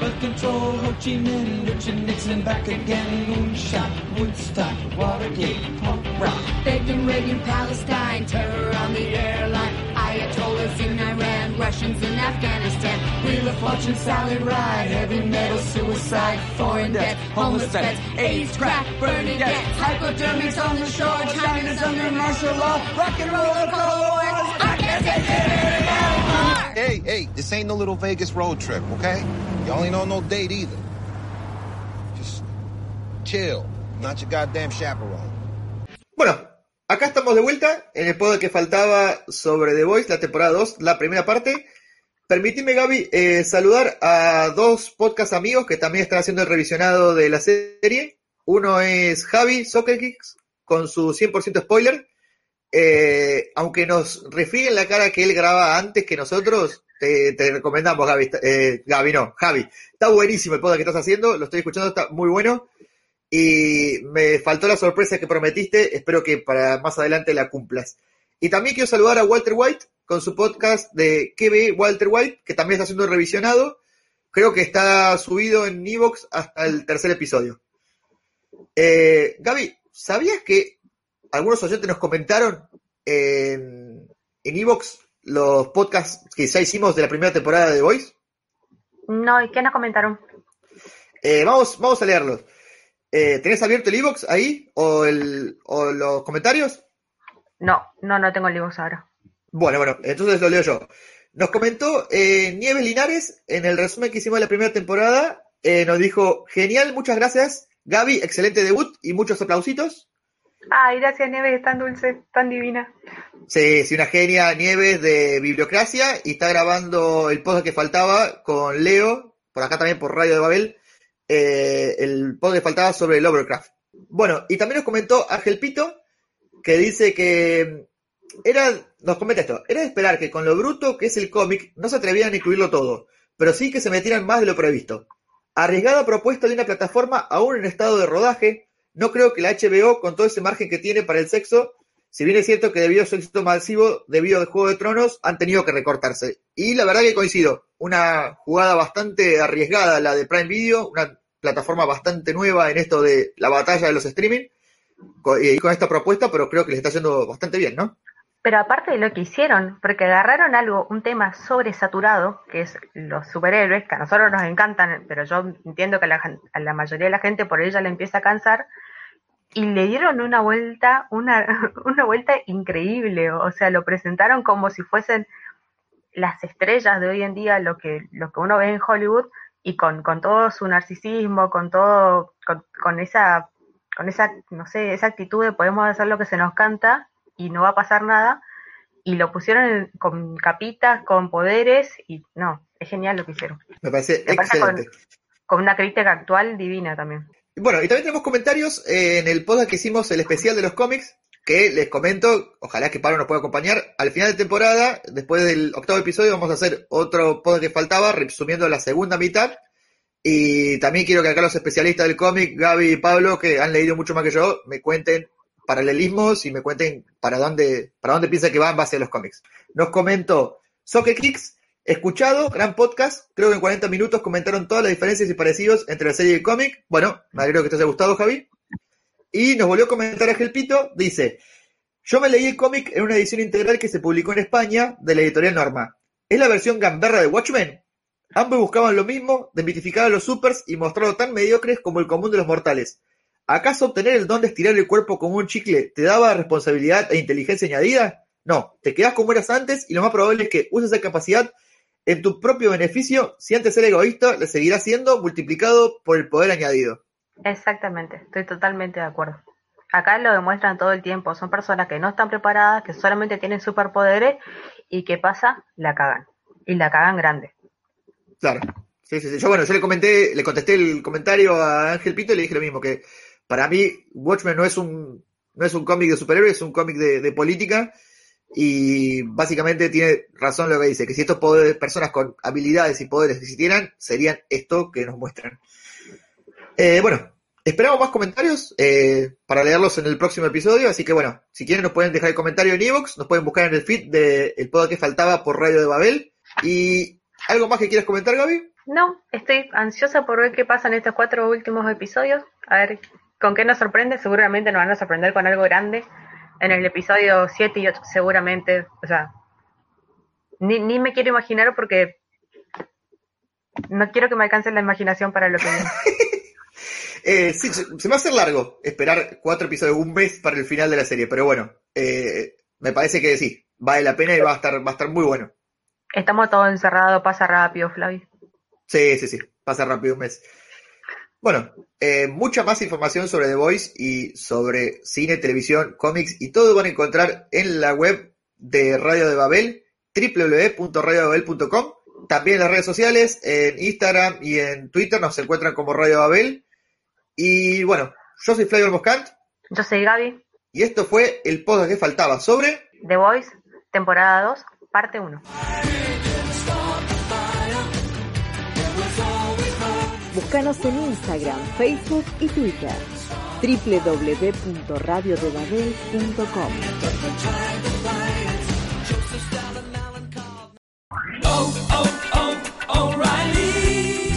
But control Ho Chi Minh, Richard Nixon back again. Moonshot, Woodstock, Watergate, punk rock. Bacon, Reagan, Palestine, terror on the airline, Ayatollahs in Iran, Russians in Afghanistan, Wheel of Fortune, Sally Ride, heavy metal, suicide, foreign debt, homeless vets, AIDS, crack, burning gas, hypodermics on the shore, China's under martial law, rock and roll, color. I can't take it anymore. Hey, hey, this ain't no little Vegas road trip, okay? Y'all ain't on no date either. Just chill. Not your goddamn chaperone. Bueno, acá estamos de vuelta en el podcast que faltaba sobre The Voice, la temporada 2, la primera parte. Permitime, Gaby, eh, saludar a dos podcast amigos que también están haciendo el revisionado de la serie. Uno es Javi Soccer Kicks, con su 100% spoiler. Eh, aunque nos refrieguen la cara que él graba antes que nosotros, te, te recomendamos, Gaby. Eh, Gaby, no, Javi. Está buenísimo el podcast que estás haciendo, lo estoy escuchando, está muy bueno. Y me faltó la sorpresa que prometiste, espero que para más adelante la cumplas. Y también quiero saludar a Walter White con su podcast de ¿Qué ve Walter White? que también está siendo revisionado. Creo que está subido en Evox hasta el tercer episodio. Eh, Gaby, ¿sabías que algunos oyentes nos comentaron en en Evox los podcasts que ya hicimos de la primera temporada de The Voice? No, ¿y qué nos comentaron? Eh, vamos, vamos a leerlos. Eh, ¿Tenés abierto el Evox ahí? ¿O, el, ¿O los comentarios? No, no, no tengo el libros ahora. Bueno, bueno, entonces lo leo yo. Nos comentó eh, Nieves Linares en el resumen que hicimos de la primera temporada. eh, nos dijo, genial, muchas gracias. Gaby, excelente debut y muchos aplausitos. Ay, gracias, Nieves, tan dulce, tan divina. Sí, sí, una genia Nieves de Bibliocracia y está grabando el podcast que faltaba con Leo, por acá también por Radio de Babel, eh, el podcast que faltaba sobre Lovecraft. Bueno, y también nos comentó Ángel Pito, que dice que era, nos comenta esto, era de esperar que con lo bruto que es el cómic no se atrevieran a incluirlo todo, pero sí que se metieran más de lo previsto. Arriesgada propuesta de una plataforma aún en estado de rodaje, no creo que la HBO, con todo ese margen que tiene para el sexo, si bien es cierto que debido a su éxito masivo, debido al Juego de Tronos, han tenido que recortarse. Y la verdad que coincido, una jugada bastante arriesgada la de Prime Video, una plataforma bastante nueva en esto de la batalla de los streaming, y con esta propuesta, pero creo que les está yendo bastante bien, ¿no? Pero aparte de lo que hicieron, porque agarraron algo, un tema sobresaturado, que es los superhéroes, que a nosotros nos encantan, pero yo entiendo que a la, a la mayoría de la gente por ella le empieza a cansar, y le dieron una vuelta, una, una vuelta increíble, o sea, lo presentaron como si fuesen las estrellas de hoy en día, lo que, lo que uno ve en Hollywood, y con, con todo su narcisismo, con todo, con, con esa, con esa, no sé, esa actitud de podemos hacer lo que se nos canta y no va a pasar nada, y lo pusieron en- con capitas, con poderes, y no, es genial lo que hicieron. Me parece Me excelente. Con una crítica actual divina también. Bueno, y también tenemos comentarios eh, en el podcast que hicimos, el especial de los cómics, que les comento, ojalá que Pablo nos pueda acompañar. Al final de temporada, después del octavo episodio, vamos a hacer otro podcast que faltaba, resumiendo la segunda mitad. Y también quiero que acá los especialistas del cómic, Gaby y Pablo, que han leído mucho más que yo, me cuenten paralelismos y me cuenten para dónde, para dónde piensa que va en base a los cómics. Nos comentó Soccer Kicks, escuchado, gran podcast, creo que en 40 minutos comentaron todas las diferencias y parecidos entre la serie y el cómic. Bueno, me alegro que te haya gustado, Javi. Y nos volvió a comentar Ángel Pito, dice, Yo me leí el cómic en una edición integral que se publicó en España de la editorial Norma. ¿Es la versión gamberra de Watchmen? Ambos buscaban lo mismo, desmitificar a los supers y mostrarlo tan mediocres como el común de los mortales. ¿Acaso obtener el don de estirar el cuerpo como un chicle te daba responsabilidad e inteligencia añadida? No, te quedas como eras antes y lo más probable es que uses esa capacidad en tu propio beneficio. Si antes era egoísta, le seguirá siendo multiplicado por el poder añadido. Exactamente, estoy totalmente de acuerdo. Acá lo demuestran todo el tiempo, son personas que no están preparadas, que solamente tienen superpoderes y ¿qué pasa? La cagan. Y la cagan grande. Claro. Sí, sí, sí. Yo, bueno, yo le comenté, le contesté el comentario a Ángel Pito y le dije lo mismo, que para mí Watchmen no es un, no es un cómic de superhéroes, es un cómic de, política y básicamente tiene razón lo que dice, que si estos personas con habilidades y poderes existieran, serían esto que nos muestran. Eh, bueno, esperamos más comentarios eh, para leerlos en el próximo episodio, así que bueno, si quieren nos pueden dejar el comentario en Evox, nos pueden buscar en el feed del de podcast que faltaba por Radio de Babel. ¿Y algo más que quieras comentar, Gaby? No, estoy ansiosa por ver qué pasa en estos cuatro últimos episodios, a ver con qué nos sorprende, seguramente nos van a sorprender con algo grande en el episodio 7 y 8 seguramente, o sea, ni, ni me quiero imaginar porque no quiero que me alcance la imaginación para lo que viene. eh, sí, se, va a hacer largo esperar cuatro episodios, un mes para el final de la serie, pero bueno, eh, me parece que sí, vale la pena y va a estar, va a estar muy bueno. Estamos todos encerrados, pasa rápido, Flavio. Sí, sí, sí, pasa rápido un mes. Bueno, eh, mucha más información sobre The Voice y sobre cine, televisión, cómics y todo van a encontrar en la web de Radio de Babel, www.radiodebabel.com. También en las redes sociales, en Instagram y en Twitter nos encuentran como Radio Babel. Y bueno, yo soy Flavio Moscant. Yo soy Gaby. Y esto fue el podcast que faltaba sobre The Voice, temporada 2, parte 1. Búscanos en Instagram, Facebook y Twitter. www.radiodebabel.com